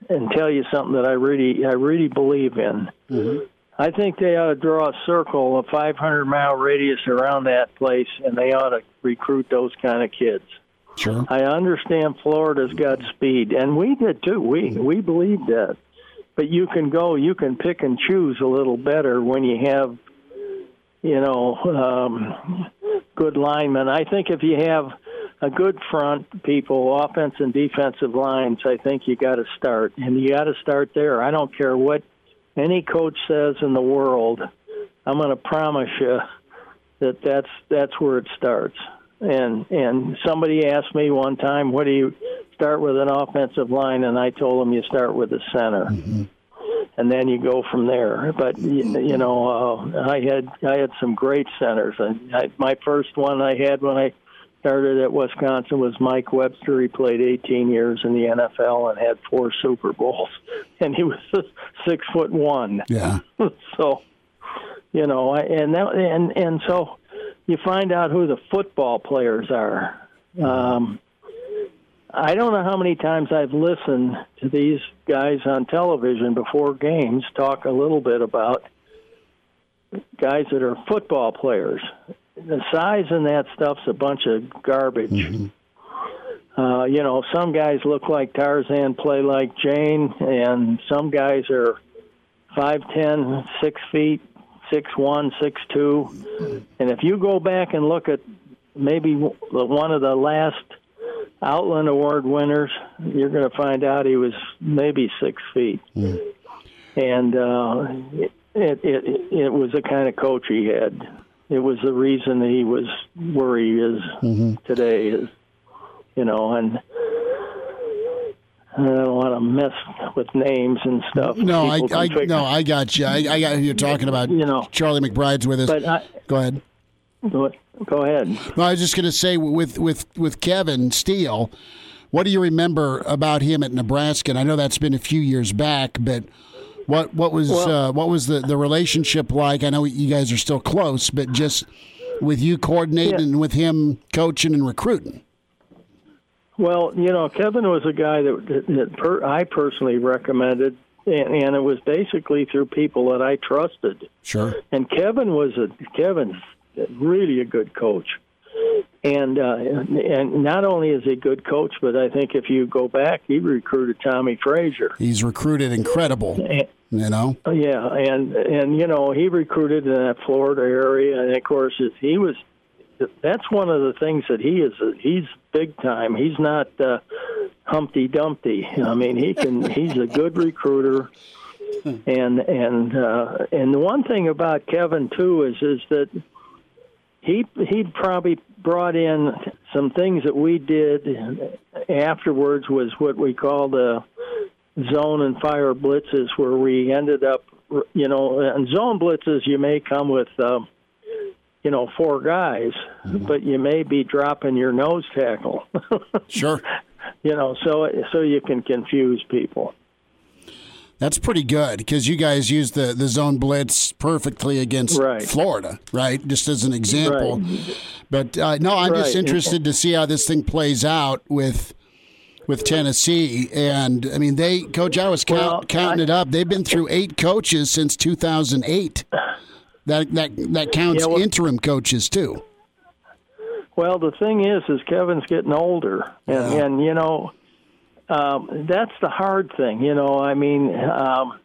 and tell you something that I really I really believe in. Mm-hmm. I think they ought to draw a circle, a 500 mile radius around that place, and they ought to recruit those kind of kids. Sure. I understand Florida's got speed, and we did too. We mm-hmm. we believed that, but you can go, you can pick and choose a little better when you have, you know, um, good linemen. I think if you have a good front, people, offense and defensive lines, I think you got to start, and you got to start there. I don't care what any coach says in the world. I'm going to promise you that that's that's where it starts. And and somebody asked me one time, "What do you start with an offensive line?" And I told them you start with the center. and then you go from there. But you, you know, uh, I had I had some great centers, and I, my first one I had when I started at Wisconsin was Mike Webster. He played 18 years in the NFL and had four Super Bowls, [LAUGHS] and he was six foot one. Yeah. [LAUGHS] so, you know, and that and and so you find out who the football players are. Um, I don't know how many times I've listened to these guys on television before games talk a little bit about guys that are football players. The size and that stuff's a bunch of garbage. Mm-hmm. Uh, you know, some guys look like Tarzan, play like Jane, and some guys are five ten, six feet, six one, six two. And if you go back and look at maybe one of the last Outland Award winners, you're going to find out he was maybe six feet, mm. and uh, it, it it was the kind of coach he had. It was the reason he was where he is mm-hmm. today. Is you know, and I don't want to mess with names and stuff. No, I, I no, I got you. I, I got you're talking about. You know, Charlie McBride's with us. But I, go ahead. Go ahead. I was just going to say with with with Kevin Steele, what do you remember about him at Nebraska? And I know that's been a few years back, but what what was well, uh, what was the the relationship like? I know you guys are still close, but just with you coordinating yeah. with him coaching and recruiting. Well, you know, Kevin was a guy that, that per, I personally recommended, and, and, it was basically through people that I trusted. Sure. And Kevin was a Kevin's really a good coach. And uh, and not only is he a good coach, but I think if you go back, he recruited Tommie Frazier. He's recruited incredible. And, you know. Yeah, and and you know he recruited in that Florida area, and of course he was. That's one of the things that he is. He's big time. He's not uh, Humpty Dumpty. I mean, he can. [LAUGHS] he's a good recruiter and and uh, and the one thing about Kevin too is is that he he probably brought in some things that we did afterwards was what we call the zone and fire blitzes where we ended up you know and zone blitzes you may come with um, you know four guys mm-hmm. but you may be dropping your nose tackle. [LAUGHS] Sure. You know so so you can confuse people that's pretty good because you guys used the, the zone blitz perfectly against right. Florida, right? Just as an example. Right. But uh, no, I'm right. just interested to see how this thing plays out with with Tennessee. And I mean, they coach. I was count, well, counting I, it up. They've been through eight coaches since 2008. That that that counts yeah, well, interim coaches too. Well, the thing is, is Kevin's getting older, and yeah. and you know um, that's the hard thing, you know. I mean, um,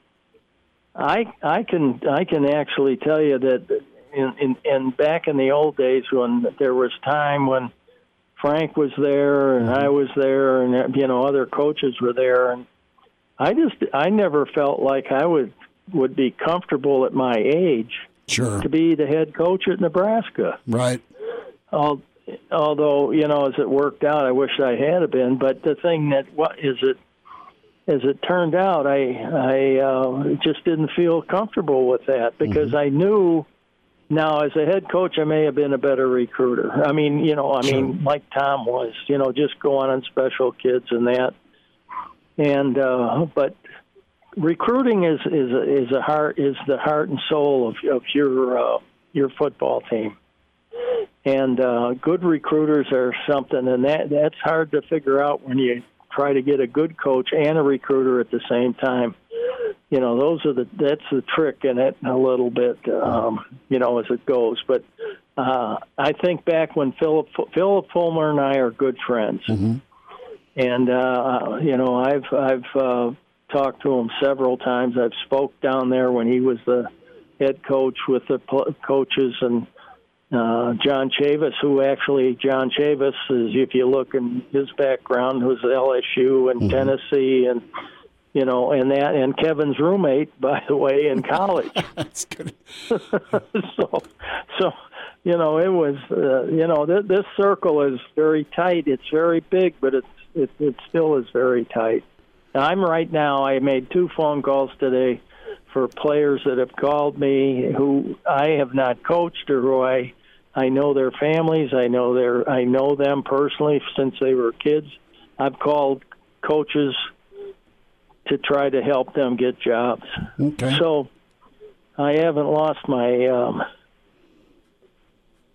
I I can I can actually tell you that in, in in back in the old days when there was time when Frank was there and I was there and you know other coaches were there and I just I never felt like I would would be comfortable at my age sure. to be the head coach at Nebraska. Right. All although you know as it worked out, I wish I had been. But the thing that what is it? As it turned out, I I uh, just didn't feel comfortable with that because mm-hmm. I knew. Now, as a head coach, I may have been a better recruiter. I mean, you know, I mean, like Tom was, you know, just going on special kids and that. And uh, but recruiting is is is a heart is the heart and soul of of your uh, your football team and uh, good recruiters are something, and that that's hard to figure out when you try to get a good coach and a recruiter at the same time. You know, those are the that's the trick in it a little bit. Um, you know, as it goes, but uh, I think back when Philip Phillip Fulmer and I are good friends, mm-hmm. and uh, you know, I've I've uh, talked to him several times. I've spoke down there when he was the head coach with the coaches and uh, John Chavis, who actually John Chavis is, if you look in his background, was LSU and mm-hmm. Tennessee, and you know, and that and Kevin's roommate, [LAUGHS] by the way, in college. [LAUGHS] That's good. [LAUGHS] so, so you know, it was uh, you know th- this circle is very tight. It's very big, but it's it, it still is very tight. I'm right now. I made two phone calls today for players that have called me who I have not coached or who I I know their families. I know their I know them personally since they were kids. I've called coaches to try to help them get jobs. Okay. So I haven't lost my um,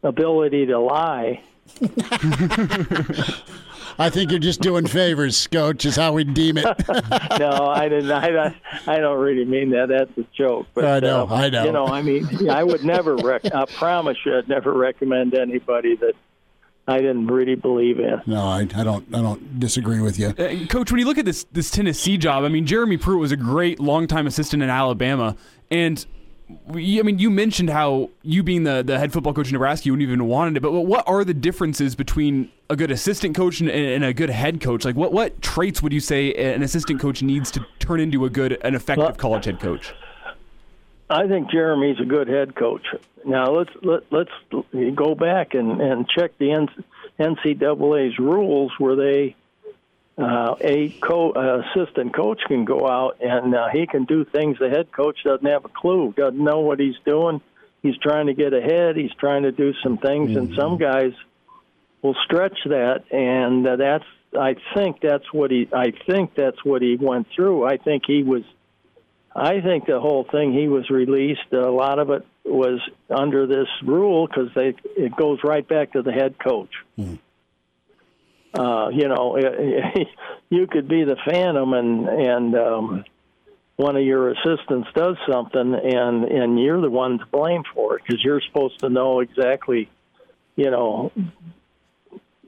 ability to lie. [LAUGHS] [LAUGHS] I think you're just doing favors, Coach. Is how we deem it. [LAUGHS] no, I didn't. I, I don't really mean that. That's a joke. But, I know. uh, I know. You know, I mean, I would never. Rec- I promise you, I'd never recommend anybody that I didn't really believe in. No, I, I don't. I don't disagree with you. Uh, Coach, when you look at this this Tennessee job, I mean, Jeremy Pruitt was a great longtime assistant in Alabama, and we, I mean, you mentioned how you being the, the head football coach in Nebraska, you wouldn't even wanted it. But what are the differences between a good assistant coach and, and a good head coach? Like, what what traits would you say an assistant coach needs to turn into a good, an effective Well- college head coach? I think Jeremy's a good head coach. Now let's let, let's go back and, and check the NCAA's rules where they uh, a co- uh, assistant coach can go out and uh, he can do things the head coach doesn't have a clue, doesn't know what he's doing. He's trying to get ahead. He's trying to do some things, and some guys will stretch that, and uh, that's. I think that's what he. I think that's what he went through. I think he was. I think the whole thing he was released. A lot of it was under this rule because they it goes right back to the head coach. Uh, you know, [LAUGHS] you could be the phantom and and um, one of your assistants does something and and you're the one to blame for it because you're supposed to know exactly, you know,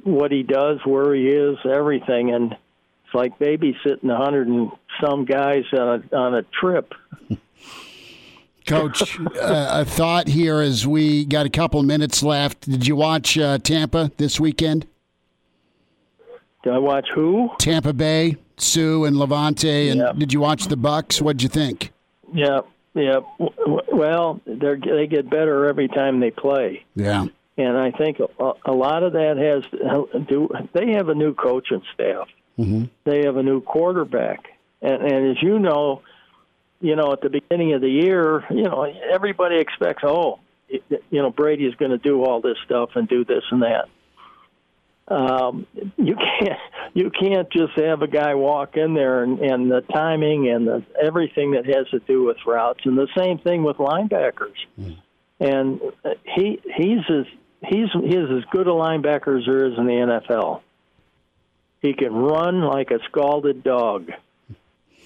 what he does, where he is, everything, and it's like babysitting a hundred and some guys on a on a trip. [LAUGHS] Coach, uh, a thought here as we got a couple minutes left. Did you watch uh, Tampa this weekend? Did I watch who? Tampa Bay, Suh and Lavonte, and Yeah. did you watch the Bucks? What'd you think? Yeah, yeah. Well, they they get better every time they play. Yeah. and I think a, a lot of that has do. They have a new coaching staff. Mm-hmm. They have a new quarterback, and, and as you know, you know at the beginning of the year, you know everybody expects, oh, you know Brady is going to do all this stuff and do this and that. Um, you can't you can't just have a guy walk in there and, and the timing and the, everything that has to do with routes, and the same thing with linebackers hmm. and uh, he he's as he's he's as good a linebacker as there is in the NFL. He can run like a scalded dog,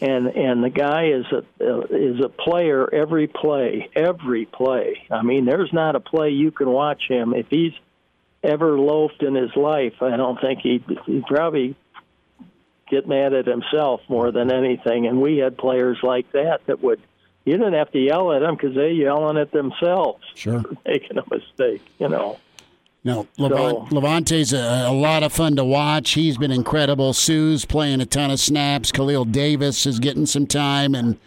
and and the guy is a uh, is a player every play, every play. I mean, there's not a play you can watch him if he's ever loafed in his life. I don't think he'd, he'd probably get mad at himself more than anything. And we had players like that that would you didn't have to yell at them because they're yelling at themselves, Sure. [LAUGHS] making a mistake. You know. No, Lavonte, So- Lavonte's a, a lot of fun to watch. He's been incredible. Suh's playing a ton of snaps. Khalil Davis is getting some time, and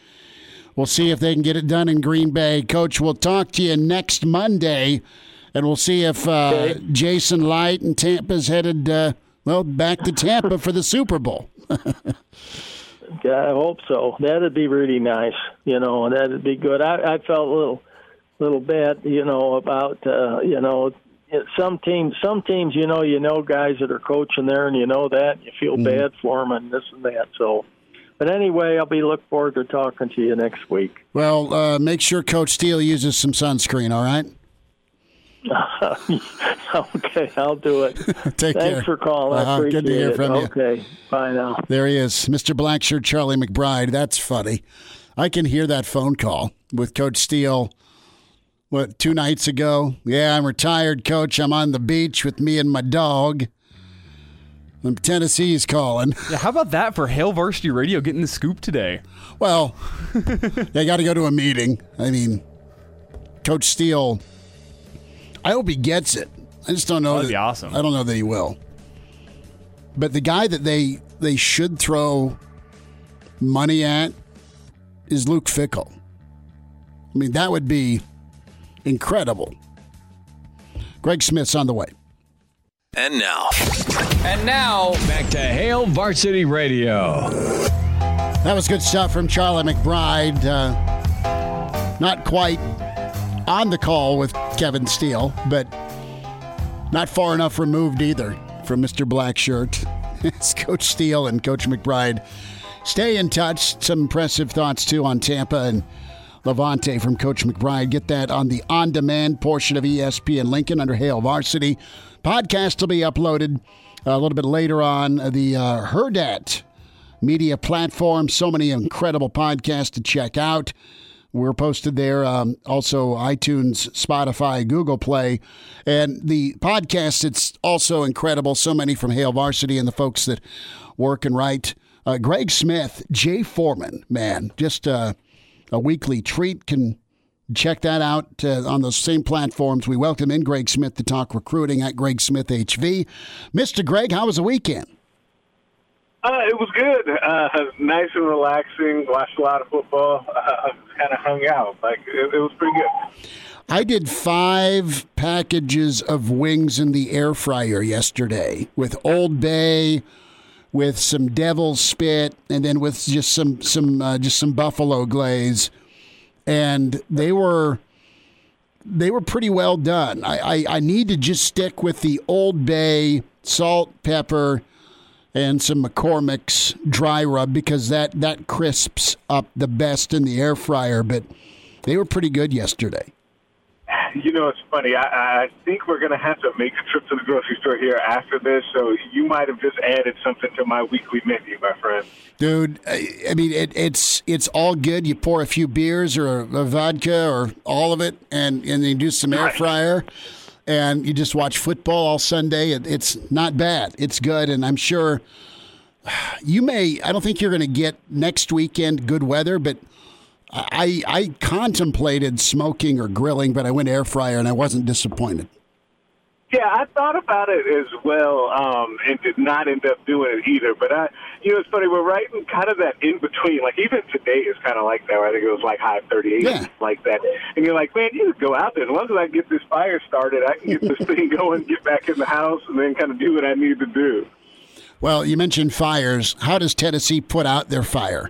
we'll see if they can get it done in Green Bay. Coach, we'll talk to you next Monday, and we'll see if uh, Jason Licht and Tampa's headed, uh, well, back to Tampa for the Super Bowl. [LAUGHS] I hope so. That'd be really nice, you know, and that'd be good. I, I felt a little, little bad, you know, about, uh, you know, some teams, some teams, you know, you know, guys that are coaching there, and you know that you feel Mm-hmm. bad for them and this and that. So, but anyway, I'll be looking forward to talking to you next week. Well, uh, make sure Coach Steele uses some sunscreen, all right? [LAUGHS] okay, I'll do it. [LAUGHS] Take Thanks care. for calling. Uh-huh. appreciate Good to hear it. from you. Okay, bye now. There he is, Mr. Blackshirt Charlie McBride. That's funny. I can hear that phone call with Coach Steele. What two nights ago? Yeah, I'm retired, Coach. I'm on the beach with me and my dog. And Tennessee's calling. [LAUGHS] Yeah, how about that for Hail Varsity Radio getting the scoop today? Well, they got to go to a meeting. I mean, Coach Steele. I hope he gets it. I just don't know. That'd that- be awesome. I don't know that he will. But the guy that they they should throw money at is Luke Fickell. I mean, that would be incredible. Greg Smith's on the way. And now, And now, back to Hail Varsity Radio. That was good stuff from Charlie McBride. Uh, not quite on the call with Kevin Steele, but not far enough removed either from Mr. Blackshirt. [LAUGHS] It's Coach Steele and Coach McBride. Stay in touch. Some impressive thoughts too on Tampa and Lavonte from Coach McBride. Get that on the on demand portion of ESPN Lincoln under Hail Varsity. Podcast will be uploaded a little bit later on the uh, Hurrdat media platform. So many incredible podcasts to check out. We're posted there. Um, also, iTunes, Spotify, Google Play. And the podcast, it's also incredible. So many from Hail Varsity and the folks that work and write. Uh, Greg Smith, Jay Foreman, man, just uh, a weekly treat. Can check that out uh, on those same platforms. We welcome in Greg Smith to talk recruiting at Greg Smith HV. Mr. Greg, how was the weekend? Uh, it was good. Uh, nice and relaxing. Watched a lot of football. Uh, kind of hung out. Like it, it was pretty good. I did five packages of wings in the air fryer yesterday with Old Bay, with some devil's spit, and then with just some some uh, just some buffalo glaze, and they were they were pretty well done. I, I, I need to just stick with the Old Bay salt, pepper, and some McCormick's dry rub because that that crisps up the best in the air fryer. But they were pretty good yesterday. You know, it's funny. I, I think we're going to have to make a trip to the grocery store here after this, so you might have just added something to my weekly menu, my friend. Dude, I, mean, it, it's it's all good. You pour a few beers or a, a vodka or all of it, and and you do some air fryer, and you just watch football all Sunday. It, it's not bad. It's good, and I'm sure you may. I don't think you're going to get next weekend good weather, but I I contemplated smoking or grilling, but I went air fryer and I wasn't disappointed. Yeah, I thought about it as well, um, and did not end up doing it either. But I, you know, it's funny. We're right in kind of that in between. Like even today is kind of like that. I think it was like high 38, Yeah. like that. And you're like, man, you just go out there. As long as I get this fire started, I can get this [LAUGHS] thing going, get back in the house, and then kind of do what I need to do. Well, you mentioned fires. How does Tennessee put out their fire?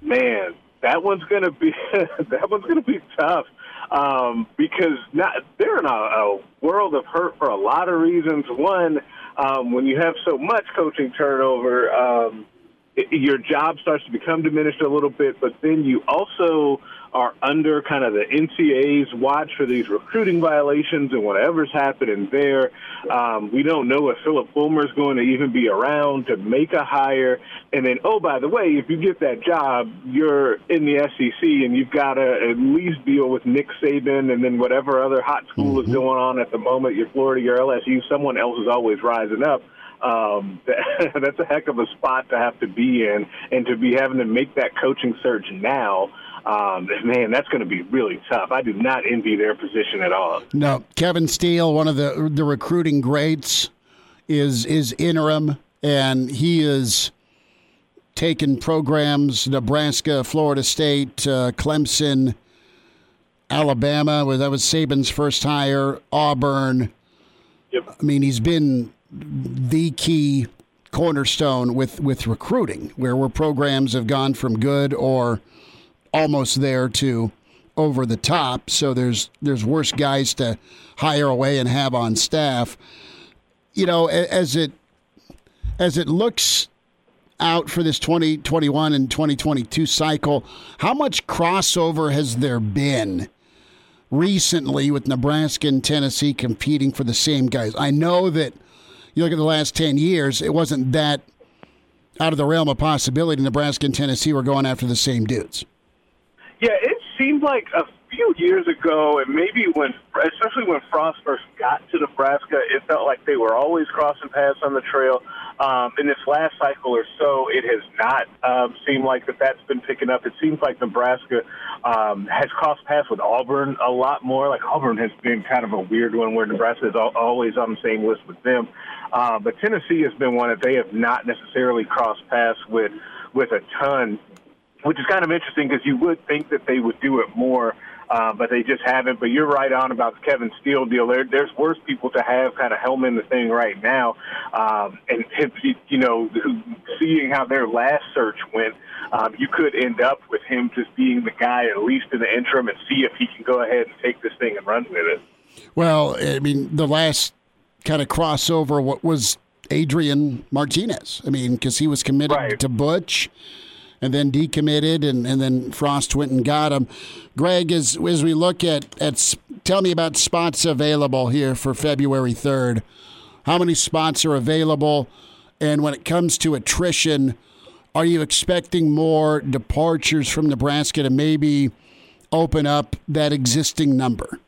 Man, that one's gonna be [LAUGHS] that one's gonna be tough um, because not, they're in a, a world of hurt for a lot of reasons. One, um, when you have so much coaching turnover, um, it, your job starts to become diminished a little bit. But then you also are under kind of the NCAA's watch for these recruiting violations and whatever's happening there. Um, we don't know if Phillip Fulmer is going to even be around to make a hire. And then, oh, by the way, if you get that job, you're in the SEC and you've got to at least deal with Nick Saban and then whatever other hot school is going on at the moment. Your Florida, your LSU, someone else is always rising up um, [LAUGHS] that's a heck of a spot to have to be in, and to be having to make that coaching search now. Um, man, that's going to be really tough. I do not envy their position at all. No, Kevin Steele, one of the the recruiting greats, is is interim, and he is taking programs Nebraska, Florida State, uh, Clemson, Alabama. Where that was Saban's first hire. Auburn. Yep. I mean, he's been the key cornerstone with with recruiting, where where programs have gone from good or almost there to over the top. So there's there's worse guys to hire away and have on staff. You know, as it as it looks out for this 2021 and 2022 cycle, how much crossover has there been recently with Nebraska and Tennessee competing for the same guys? I know that you look at the last 10 years, it wasn't that out of the realm of possibility. Nebraska and Tennessee were going after the same dudes. Yeah, it seemed like a few years ago, and maybe when, especially when Frost first got to Nebraska, it felt like they were always crossing paths on the trail. Um, in this last cycle or so, it has not um, seemed like that that's been picking up. It seems like Nebraska um, has crossed paths with Auburn a lot more. Like Auburn has been kind of a weird one where Nebraska is al- always on the same list with them. Uh, but Tennessee has been one that they have not necessarily crossed paths with with a ton which is kind of interesting because you would think that they would do it more. uh, but they just haven't. But you're right on about the Kevin Steele deal. There, there's worse people to have kind of helm in the thing right now, um, and if, you know, seeing how their last search went, um, you could end up with him just being the guy at least in the interim and see if he can go ahead and take this thing and run with it. Well, I mean, the last kind of crossover what was Adrian Martinez. I mean, because he was committed right. to Butch and then decommitted, and, and then Frost went and got him. Greg, as, as we look at, at, tell me about spots available here for February 3rd. How many spots are available? And when it comes to attrition, are you expecting more departures from Nebraska to maybe open up that existing number?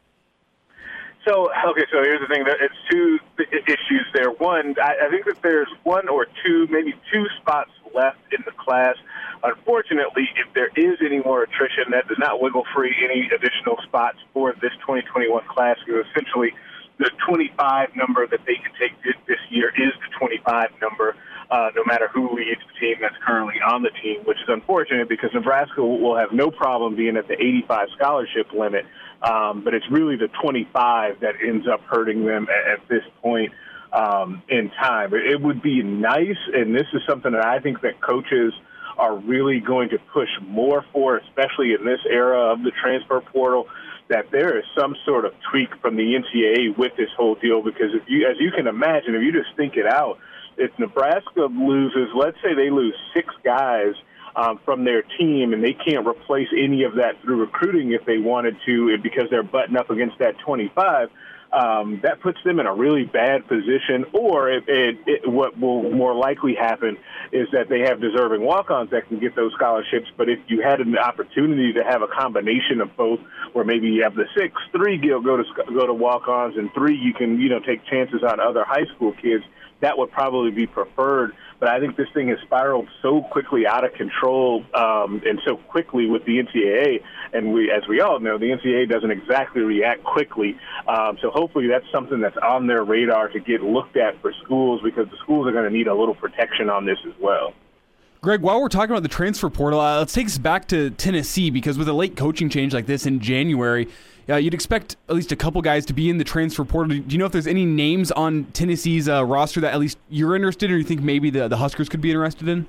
So okay, so here's the thing: it's two issues there. One, I think that there's one or two, maybe two spots left in the class. Unfortunately, if there is any more attrition, that does not wiggle free any additional spots for this 2021 class. Because essentially, the 25 number that they can take this year is the 25 number, uh, no matter who leads the team that's currently on the team, which is unfortunate because Nebraska will have no problem being at the 85 scholarship limit um, but it's really the 25 that ends up hurting them at, at this point um, in time. It would be nice, and this is something that I think that coaches are really going to push more for, especially in this era of the transfer portal, that there is some sort of tweak from the NCAA with this whole deal. Because if you, as you can imagine, if you just think it out, if Nebraska loses, let's say they lose six guys – um, from their team, and they can't replace any of that through recruiting if they wanted to, because they're butting up against that 25. Um, that puts them in a really bad position. Or it, it, it, what will more likely happen is that they have deserving walk-ons that can get those scholarships. But if you had an opportunity to have a combination of both, where maybe you have the six, three go to go to walk-ons, and three you can you know take chances on other high school kids, that would probably be preferred but I think this thing has spiraled so quickly out of control um, and so quickly with the NCAA. And we, as we all know, the NCAA doesn't exactly react quickly. Um, so hopefully that's something that's on their radar to get looked at for schools because the schools are going to need a little protection on this as well. Greg, while we're talking about the transfer portal, uh, let's take us back to Tennessee because with a late coaching change like this in January, uh, you'd expect at least a couple guys to be in the transfer portal. Do you know if there's any names on Tennessee's uh, roster that at least you're interested in, or you think maybe the, the Huskers could be interested in?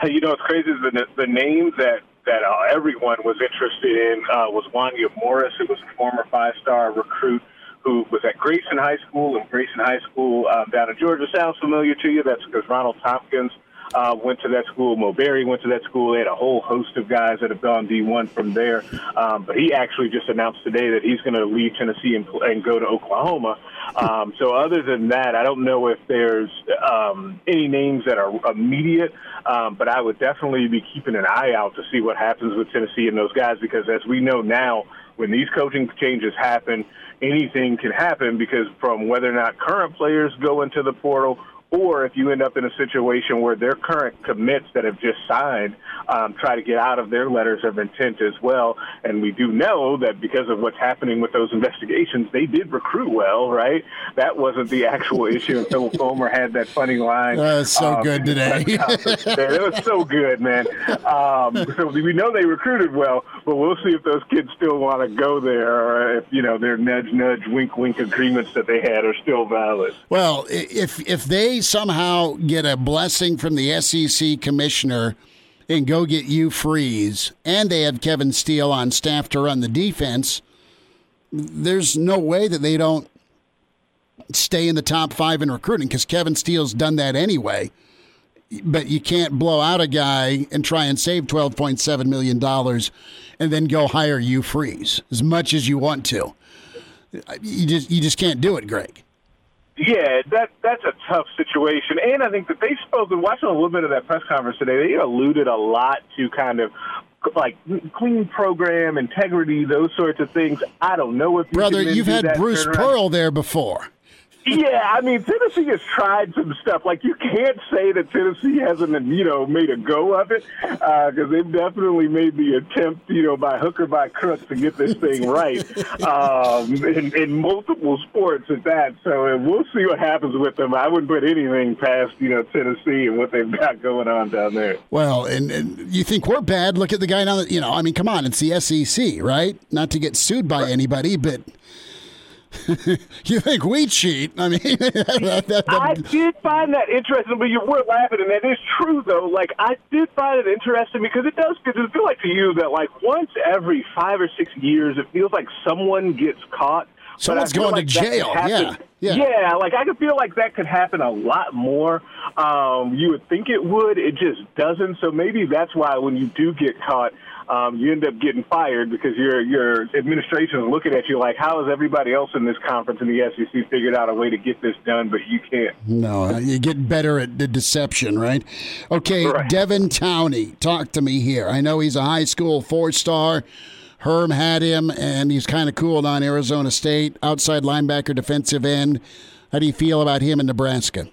Hey, you know what's crazy is the, the names that that uh, everyone was interested in uh, was Wanya Morris, who was a former five-star recruit who was at Grayson High School, and Grayson High School um, down in Georgia sounds familiar to you. That's because Ronald Thompkins uh, went to that school. Mo Barry went to that school. They had a whole host of guys that have gone D1 from there. Um, but he actually just announced today that he's going to leave Tennessee and, and go to Oklahoma. Um, so other than that, I don't know if there's um, any names that are immediate, um, but I would definitely be keeping an eye out to see what happens with Tennessee and those guys because as we know now, when these coaching changes happen, anything can happen because from whether or not current players go into the portal or if you end up in a situation where their current commits that have just signed um, try to get out of their letters of intent as well. And we do know that because of what's happening with those [LAUGHS] investigations, they did recruit well, right? That wasn't the actual [LAUGHS] issue. And Phillip Fulmer had that funny line. Uh, so um, good today. [LAUGHS] it was so good, man. Um, so we know they recruited well, but we'll see if those kids still want to go there or if, you know, their nudge, nudge, wink, wink agreements that they had are still valid. Well, if, if they somehow get a blessing from the SEC commissioner and go get Hugh Freeze, and they have Kevin Steele on staff to run the defense, there's no way that they don't stay in the top five in recruiting because Kevin Steele's done that anyway. But you can't blow out a guy and try and save $12.7 million and then go hire Hugh Freeze as much as you want to. You just, you just can't do it, Greg. Yeah, that that's a tough situation, and I think that they spoke. And watching a little bit of that press conference today, they alluded a lot to kind of like clean program, integrity, those sorts of things. I don't know if you brother, you've had Bruce Pearl there before. Yeah, I mean Tennessee has tried some stuff. Like you can't say that Tennessee hasn't, you know, made a go of it because uh, they've definitely made the attempt, you know, by hook or by crook to get this thing right um, in, in multiple sports at that. So uh, we'll see what happens with them. I wouldn't put anything past, you know, Tennessee and what they've got going on down there. Well, and, and you think we're bad? Look at the guy down. The, you know, I mean, come on, it's the SEC, right? Not to get sued by anybody, but [LAUGHS] you think we cheat? I mean, [LAUGHS] that, that, that, I did find that interesting, but you were laughing, and that is true, though. Like, I did find it interesting because it does, it feel like to you that, like, once every five or six years, it feels like someone gets caught. Someone's going like to jail. Yeah. Yeah. yeah, like I could feel like that could happen a lot more. Um, you would think it would, it just doesn't. So maybe that's why when you do get caught, um, you end up getting fired because your your administration is looking at you like, how has everybody else in this conference in the SEC figured out a way to get this done, but you can't? No, you get better at the deception, right? Okay, right. Devin Towney, talk to me here. I know he's a high school four star. Herm had him, and he's kind of cooled on Arizona State, outside linebacker, defensive end. How do you feel about him in Nebraska?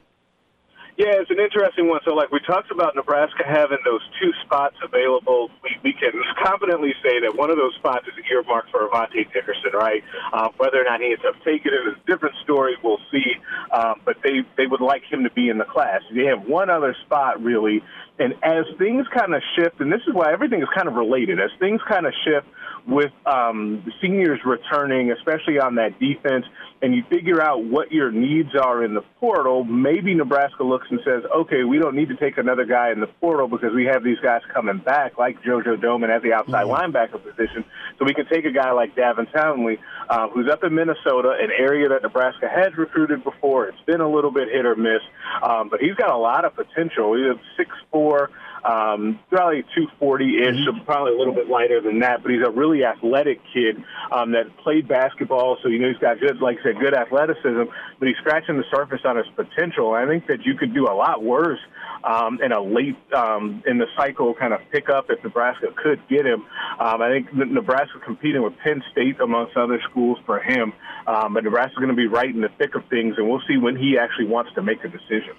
Yeah, it's an interesting one. So, like we talked about Nebraska having those two spots available, we, we can confidently say that one of those spots is earmarked for Avante Dickerson, right? Um, whether or not he ends up taking it is a different story. We'll see. Um, but they, they would like him to be in the class. They have one other spot, really. And as things kind of shift, and this is why everything is kind of related, as things kind of shift with um, seniors returning, especially on that defense, and you figure out what your needs are in the portal, maybe Nebraska looks and says, okay, we don't need to take another guy in the portal because we have these guys coming back, like JoJo Domann at the outside mm-hmm. linebacker position. So we can take a guy like Davin Townley, uh, who's up in Minnesota, an area that Nebraska has recruited before. It's been a little bit hit or miss, um, but he's got a lot of potential. He's six four um, probably 240 ish, mm-hmm. probably a little bit lighter than that. But he's a really athletic kid um, that played basketball, so you know he's got good, like I said, good athleticism. But he's scratching the surface on his potential. I think that you could do a lot worse um, in a late um, in the cycle kind of pick up if Nebraska could get him. Um, I think Nebraska competing with Penn State amongst other schools for him, um, but Nebraska's going to be right in the thick of things, and we'll see when he actually wants to make a decision.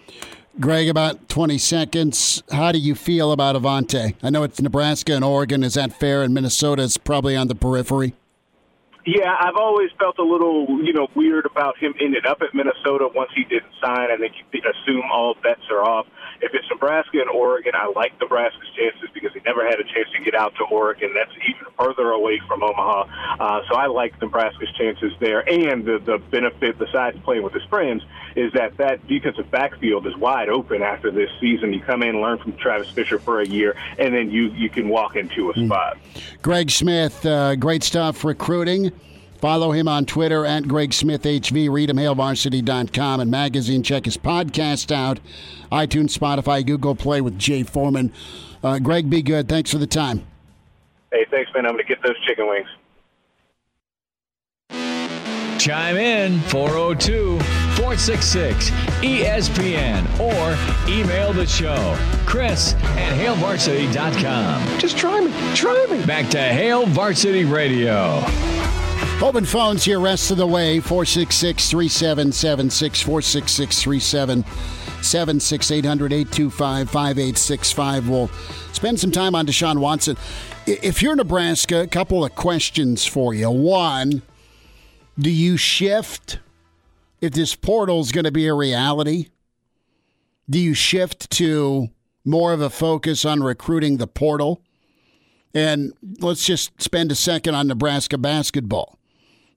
Greg, about 20 seconds. How do you feel about Avante? I know it's Nebraska and Oregon. Is that fair? And Minnesota is probably on the periphery. Yeah, I've always felt a little, you know, weird about him ending up at Minnesota once he didn't sign. I think you assume all bets are off. If it's Nebraska and Oregon, I like Nebraska's chances because he never had a chance to get out to Oregon. That's even further away from Omaha. Uh, so I like Nebraska's chances there. And the, the benefit, besides playing with his friends, is that that defensive backfield is wide open after this season. You come in, learn from Travis Fisher for a year, and then you, you can walk into a hmm. spot. Greg Smith, uh, great stuff recruiting. Follow him on Twitter at Greg Smith HV. Read him, HailVarsity.com and magazine. Check his podcast out. iTunes, Spotify, Google Play with Jay Foreman. Uh, Greg, be good. Thanks for the time. Hey, thanks, man. I'm going to get those chicken wings. Chime in 402 466 ESPN or email the show, Chris at HailVarsity.com. Just try me. Try me. Back to Hail Varsity Radio. Open phones here rest of the way 466 3776 466 3776 800 825 5865. We'll spend some time on Deshaun Watson. If you're Nebraska, a couple of questions for you. One, do you shift if this portal is going to be a reality? Do you shift to more of a focus on recruiting the portal? And let's just spend a second on Nebraska basketball.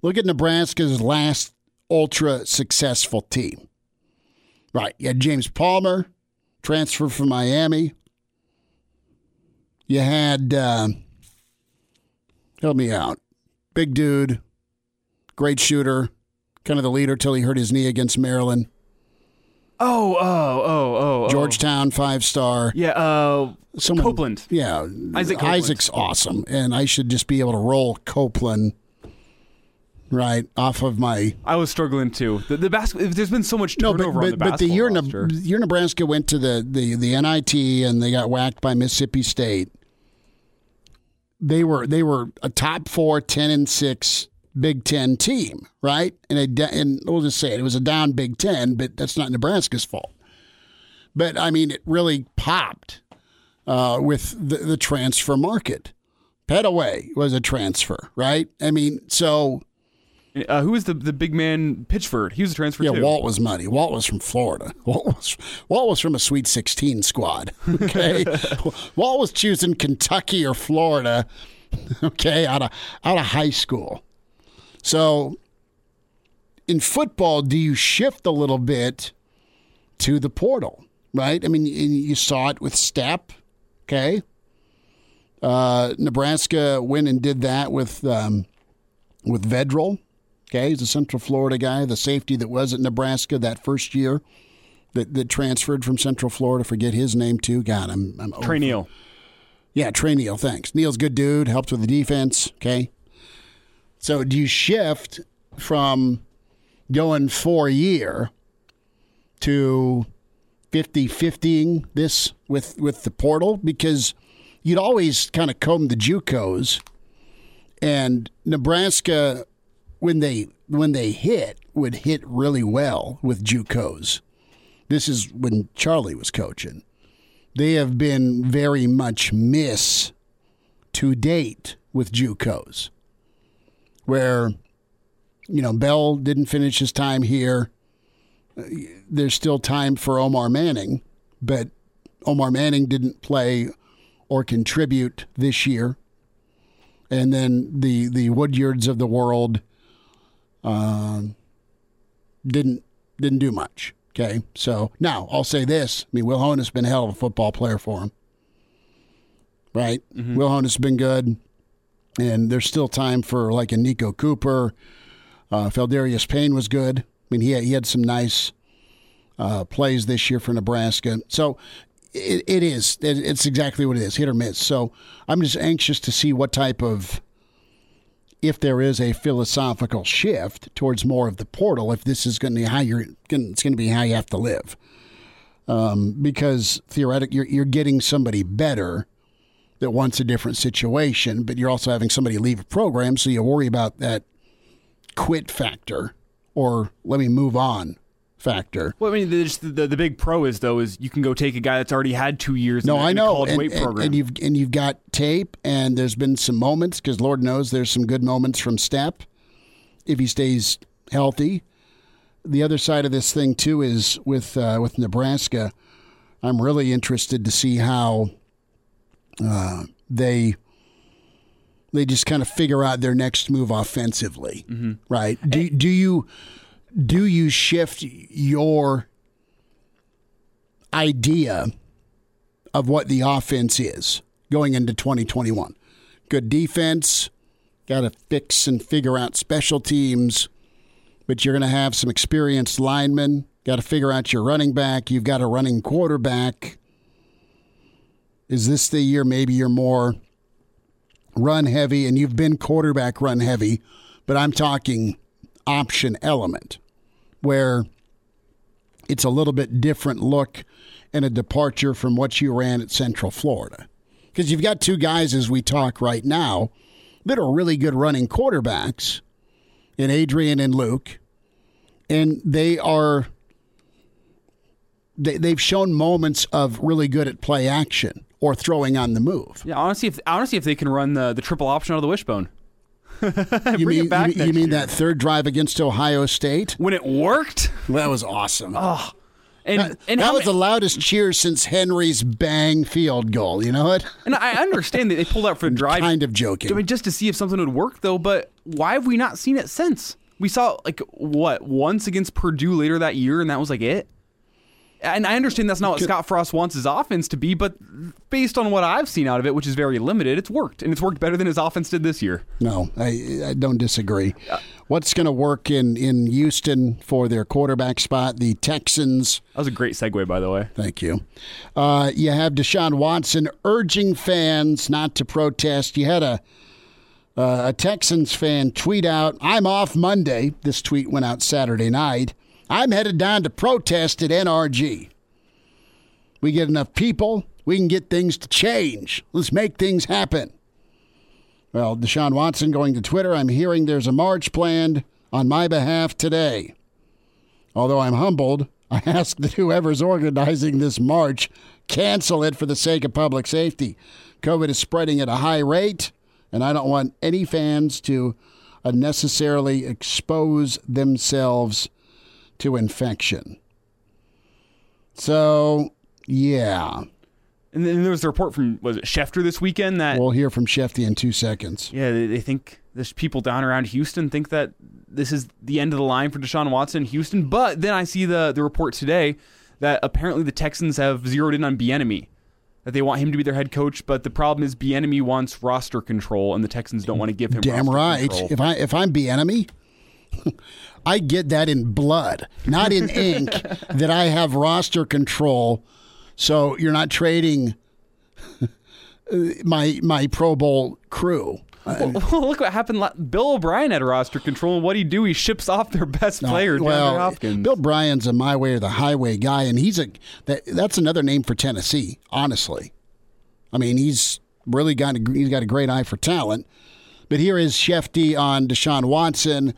Look at Nebraska's last ultra successful team. Right. You had James Palmer, transfer from Miami. You had, uh, help me out, big dude, great shooter, kind of the leader till he hurt his knee against Maryland. Oh, oh, oh, oh, oh. Georgetown five star. Yeah, uh, Someone, Copeland. Yeah, Isaac Copeland. Isaac's awesome, and I should just be able to roll Copeland right off of my. I was struggling too. The, the basket. There's been so much turnover no, but, but, the but the year, ne- year Nebraska went to the, the the NIT and they got whacked by Mississippi State. They were they were a top four, 10 and six Big Ten team, right? And, a, and we'll just say it, it was a down Big Ten, but that's not Nebraska's fault. But I mean, it really popped uh, with the, the transfer market. Petteway was a transfer, right? I mean, so. Uh, who was the, the big man Pitchford? He was a transfer yeah, too. Walt was money. Walt was from Florida. [LAUGHS] Walt was, Walt was from a Sweet 16 squad. [LAUGHS] Okay. [LAUGHS] Walt was choosing Kentucky or Florida, okay, out of, out of high school. So in football, do you shift a little bit to the portal, right? I mean, you saw it with Step. okay? Uh, Nebraska went and did that with um, with Vedral. Okay, he's a Central Florida guy, the safety that was at Nebraska that first year that, that transferred from Central Florida. Forget his name too. God, I'm, I'm Tre Neal. Yeah, Tre Neal. Thanks. Neal's a good dude. Helps with the defense. Okay, so do you shift from going four year to 50 50ing this with with the portal because you'd always kind of comb the JUCOs, and Nebraska when they when they hit would hit really well with JUCOs. This is when Charlie was coaching. They have been very much miss to date with JUCOs, where you know Bell didn't finish his time here. There's still time for Omar Manning, but Omar Manning didn't play or contribute this year. And then the the Woodyards of the world um, didn't didn't do much. Okay, so now I'll say this: I mean, Will Honas has been a hell of a football player for him, right? Mm-hmm. Will Honas has been good, and there's still time for like a Niko Cooper. Uh, Pheldarius Payne was good. I mean, he had, he had some nice uh, plays this year for Nebraska. So it, it is. It, it's exactly what it is, hit or miss. So I'm just anxious to see what type of, if there is a philosophical shift towards more of the portal, if this is going to be how you're, it's going to be how you have to live. Um, because theoretically, you're, you're getting somebody better that wants a different situation, but you're also having somebody leave a program, so you worry about that quit factor or let me move on factor. Well, I mean, the, the, the big pro is though is you can go take a guy that's already had two years. No, in, I know, and, weight and, program. and you've and you've got tape, and there's been some moments because Lord knows there's some good moments from Step if he stays healthy. The other side of this thing too is with uh, with Nebraska. I'm really interested to see how uh, they they just kind of figure out their next move offensively, mm-hmm. right? Do do you do you shift your idea of what the offense is going into 2021? Good defense, got to fix and figure out special teams, but you're going to have some experienced linemen. Got to figure out your running back. You've got a running quarterback. Is this the year maybe you're more run heavy and you've been quarterback run heavy, but I'm talking option element where it's a little bit different look and a departure from what you ran at Central Florida. Because you've got two guys as we talk right now that are really good running quarterbacks in Adrian and Luke, and they are they, they've shown moments of really good at play action or throwing on the move. Yeah, honestly, if honestly if they can run the, the triple option out of the wishbone. [LAUGHS] you mean you, you mean that third drive against Ohio State when it worked? That was awesome. Oh, and, that, and that was the loudest cheer since Henery's bang field goal. You know what? And I understand that they pulled out for the [LAUGHS] drive. kind of joking. I mean, just to see if something would work, though. But why have we not seen it since? We saw like what once against Purdue later that year, and that was like it and I understand that's not what Scott Frost wants his offense to be, but based on what I've seen out of it, which is very limited, it's worked, and it's worked better than his offense did this year. No, I, I don't disagree. What's going to work in, in Houston for their quarterback spot? The Texans. That was a great segue, by the way. Thank you. Uh, you have Deshaun Watson urging fans not to protest. You had a uh, a Texans fan tweet out, "I'm off Monday." This tweet went out Saturday night. I'm headed down to protest at NRG. We get enough people, we can get things to change. Let's make things happen. Well, Deshaun Watson going to Twitter. I'm hearing there's a march planned on my behalf today. Although I'm humbled, I [LAUGHS] ask that whoever's organizing this march cancel it for the sake of public safety. COVID is spreading at a high rate, and I don't want any fans to unnecessarily expose themselves to infection. So, yeah. And then there was a report from was it Schefter this weekend that we'll hear from Shefty in two seconds. Yeah, they, they think there's people down around Houston think that this is the end of the line for Deshaun Watson in Houston. But then I see the the report today that apparently the Texans have zeroed in on Bieniemy, that they want him to be their head coach. But the problem is Bieniemy wants roster control, and the Texans don't want to give him. Damn right. Control. If I if I'm Bieniemy, [LAUGHS] I get that in blood, not in [LAUGHS] ink. that I have roster control, so you're not trading [LAUGHS] my my Pro Bowl crew. Well, [LAUGHS] look what happened. Bill O'Brien had roster control, and what do he do? He ships off their best no, player, well, Hopkins. Bill Bryan's a my way or the highway guy, and he's a that, that's another name for Tennessee. Honestly, I mean he's really got a, he's got a great eye for talent. But here is Shefty on Deshaun Watson.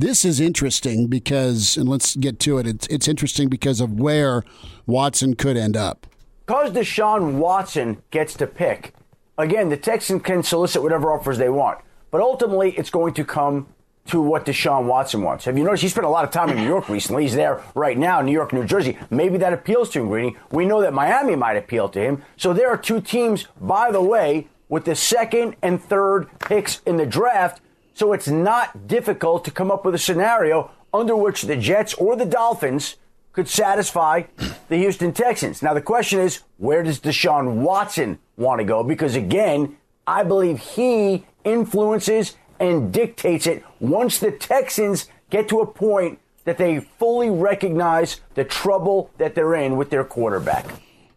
This is interesting because, and let's get to it. It's it's interesting because of where Watson could end up. Because Deshaun Watson gets to pick again, the Texans can solicit whatever offers they want, but ultimately it's going to come to what Deshaun Watson wants. Have you noticed he spent a lot of time in New York recently? He's there right now, New York, New Jersey. Maybe that appeals to him, Greeny. We know that Miami might appeal to him. So there are two teams, by the way, with the second and third picks in the draft. So it's not difficult to come up with a scenario under which the Jets or the Dolphins could satisfy the Houston Texans. Now the question is, where does Deshaun Watson want to go because, again, I believe he influences and dictates it once the Texans get to a point that they fully recognize the trouble that they're in with their quarterback.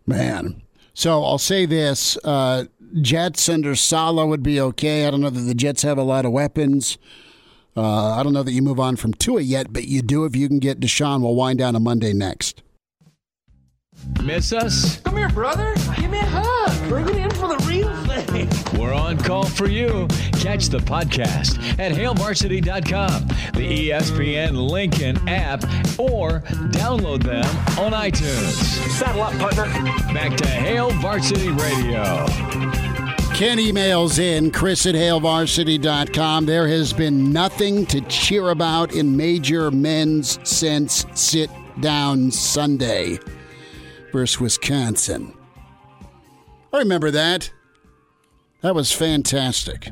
Man. So I'll say this uh, Jets under Saleh would be okay. I don't know that the Jets have a lot of weapons. Uh, I don't know that you move on from Tua yet, but you do if you can get Deshaun. We'll wind down a Monday next. Miss us? Come here, brother. Give me a hug. Bring it in for the real thing. We're on call for you. Catch the podcast at hailvarsity.com, the ESPN Lincoln app, or download them on iTunes. Saddle up, partner. Back to Hail Varsity Radio. Ken emails in, Chris at hailvarsity.com. There has been nothing to cheer about in major men's since sit down Sunday versus Wisconsin. I remember that. That was fantastic.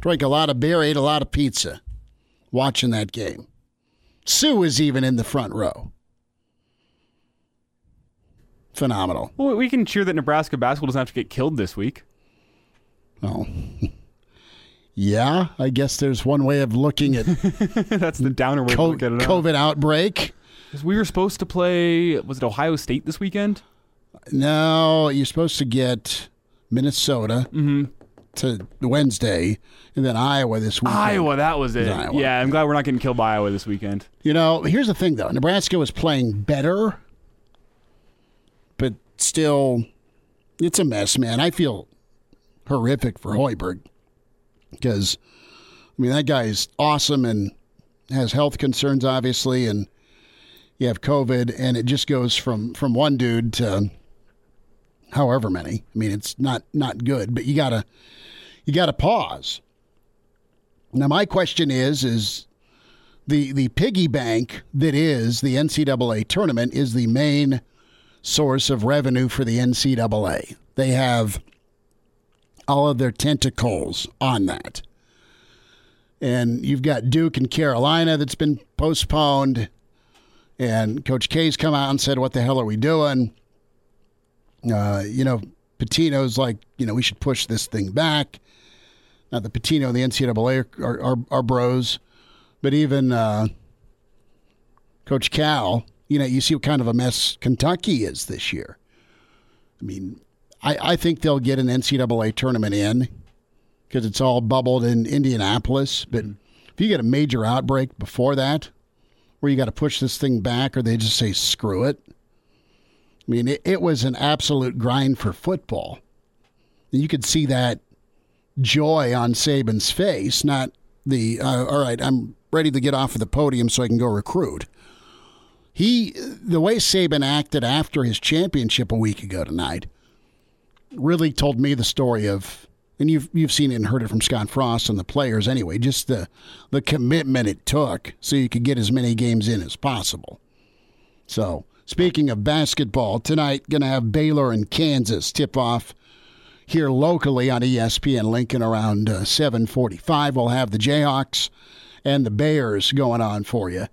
Drank a lot of beer, ate a lot of pizza watching that game. Sue was even in the front row. Phenomenal. Well, we can cheer that Nebraska basketball doesn't have to get killed this week. Oh. [LAUGHS] yeah, I guess there's one way of looking at [LAUGHS] That's the downer way co- to look at it. COVID outbreak. Because we were supposed to play, was it Ohio State this weekend? No, you're supposed to get Minnesota mm-hmm. to Wednesday, and then Iowa this weekend. Iowa, that was it. Yeah, I'm glad we're not getting killed by Iowa this weekend. You know, here's the thing, though. Nebraska was playing better, but still, it's a mess, man. I feel horrific for Hoiberg because, I mean, that guy is awesome and has health concerns, obviously, and you have COVID, and it just goes from from one dude to however many. I mean, it's not not good, but you gotta you gotta pause. Now, my question is is the the piggy bank that is the NCAA tournament is the main source of revenue for the NCAA. They have all of their tentacles on that. And you've got Duke and Carolina that's been postponed. And Coach K's come out and said, What the hell are we doing? Uh, you know, Pitino's like, you know, we should push this thing back. Not the Patino, the NCAA are, are, are bros, but even uh, Coach Cal, you know, you see what kind of a mess Kentucky is this year. I mean, I, I think they'll get an NCAA tournament in because it's all bubbled in Indianapolis. But mm-hmm. if you get a major outbreak before that, where you got to push this thing back or they just say screw it. I mean, it, it was an absolute grind for football. And you could see that joy on Saban's face, not the, uh, all right, I'm ready to get off of the podium so I can go recruit. He, the way Saban acted after his championship a week ago tonight, really told me the story of, and you've you've seen it and heard it from Scott Frost and the players anyway. Just the the commitment it took so you could get as many games in as possible. So speaking of basketball, tonight gonna have Baylor and Kansas tip off here locally on ESPN Lincoln around uh, 7:45. We'll have the Jayhawks and the Bears going on for you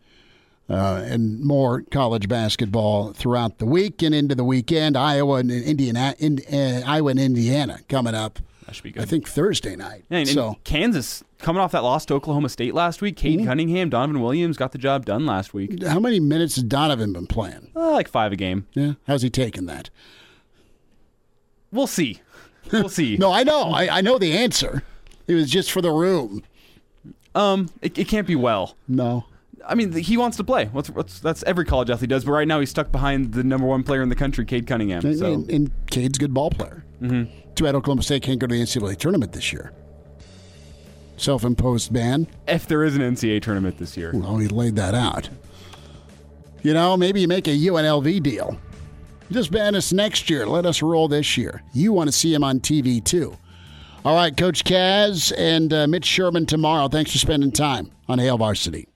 uh, and more college basketball throughout the week and into the weekend. Iowa and Indiana, in, uh, Iowa and Indiana coming up. That should be good. I think Thursday night. And, and so Kansas coming off that loss to Oklahoma State last week. Cade Mhm. Cunningham, Donovan Williams got the job done last week. how many minutes has Donovan been playing? Uh, like five a game. Yeah, how's he taking that? We'll see. We'll see. [LAUGHS] no, I know. I, I know the answer. It was just for the room. Um, it, it can't be well. No. I mean, he wants to play. What's, what's that's every college athlete does. But right now, he's stuck behind the number one player in the country, Cade Cunningham. And, So and, and Cade's a good ball player. Mhm. Too bad Oklahoma State can't go to the NCAA tournament this year. Self-imposed ban. if there is an NCAA tournament this year, Well, he laid that out. You know, maybe you make a UNLV deal. Just ban us next year. Let us roll this year. You want to see him on TV too. All right, Coach Kaz and uh, Mitch Sherman tomorrow. Thanks for spending time on Hail Varsity.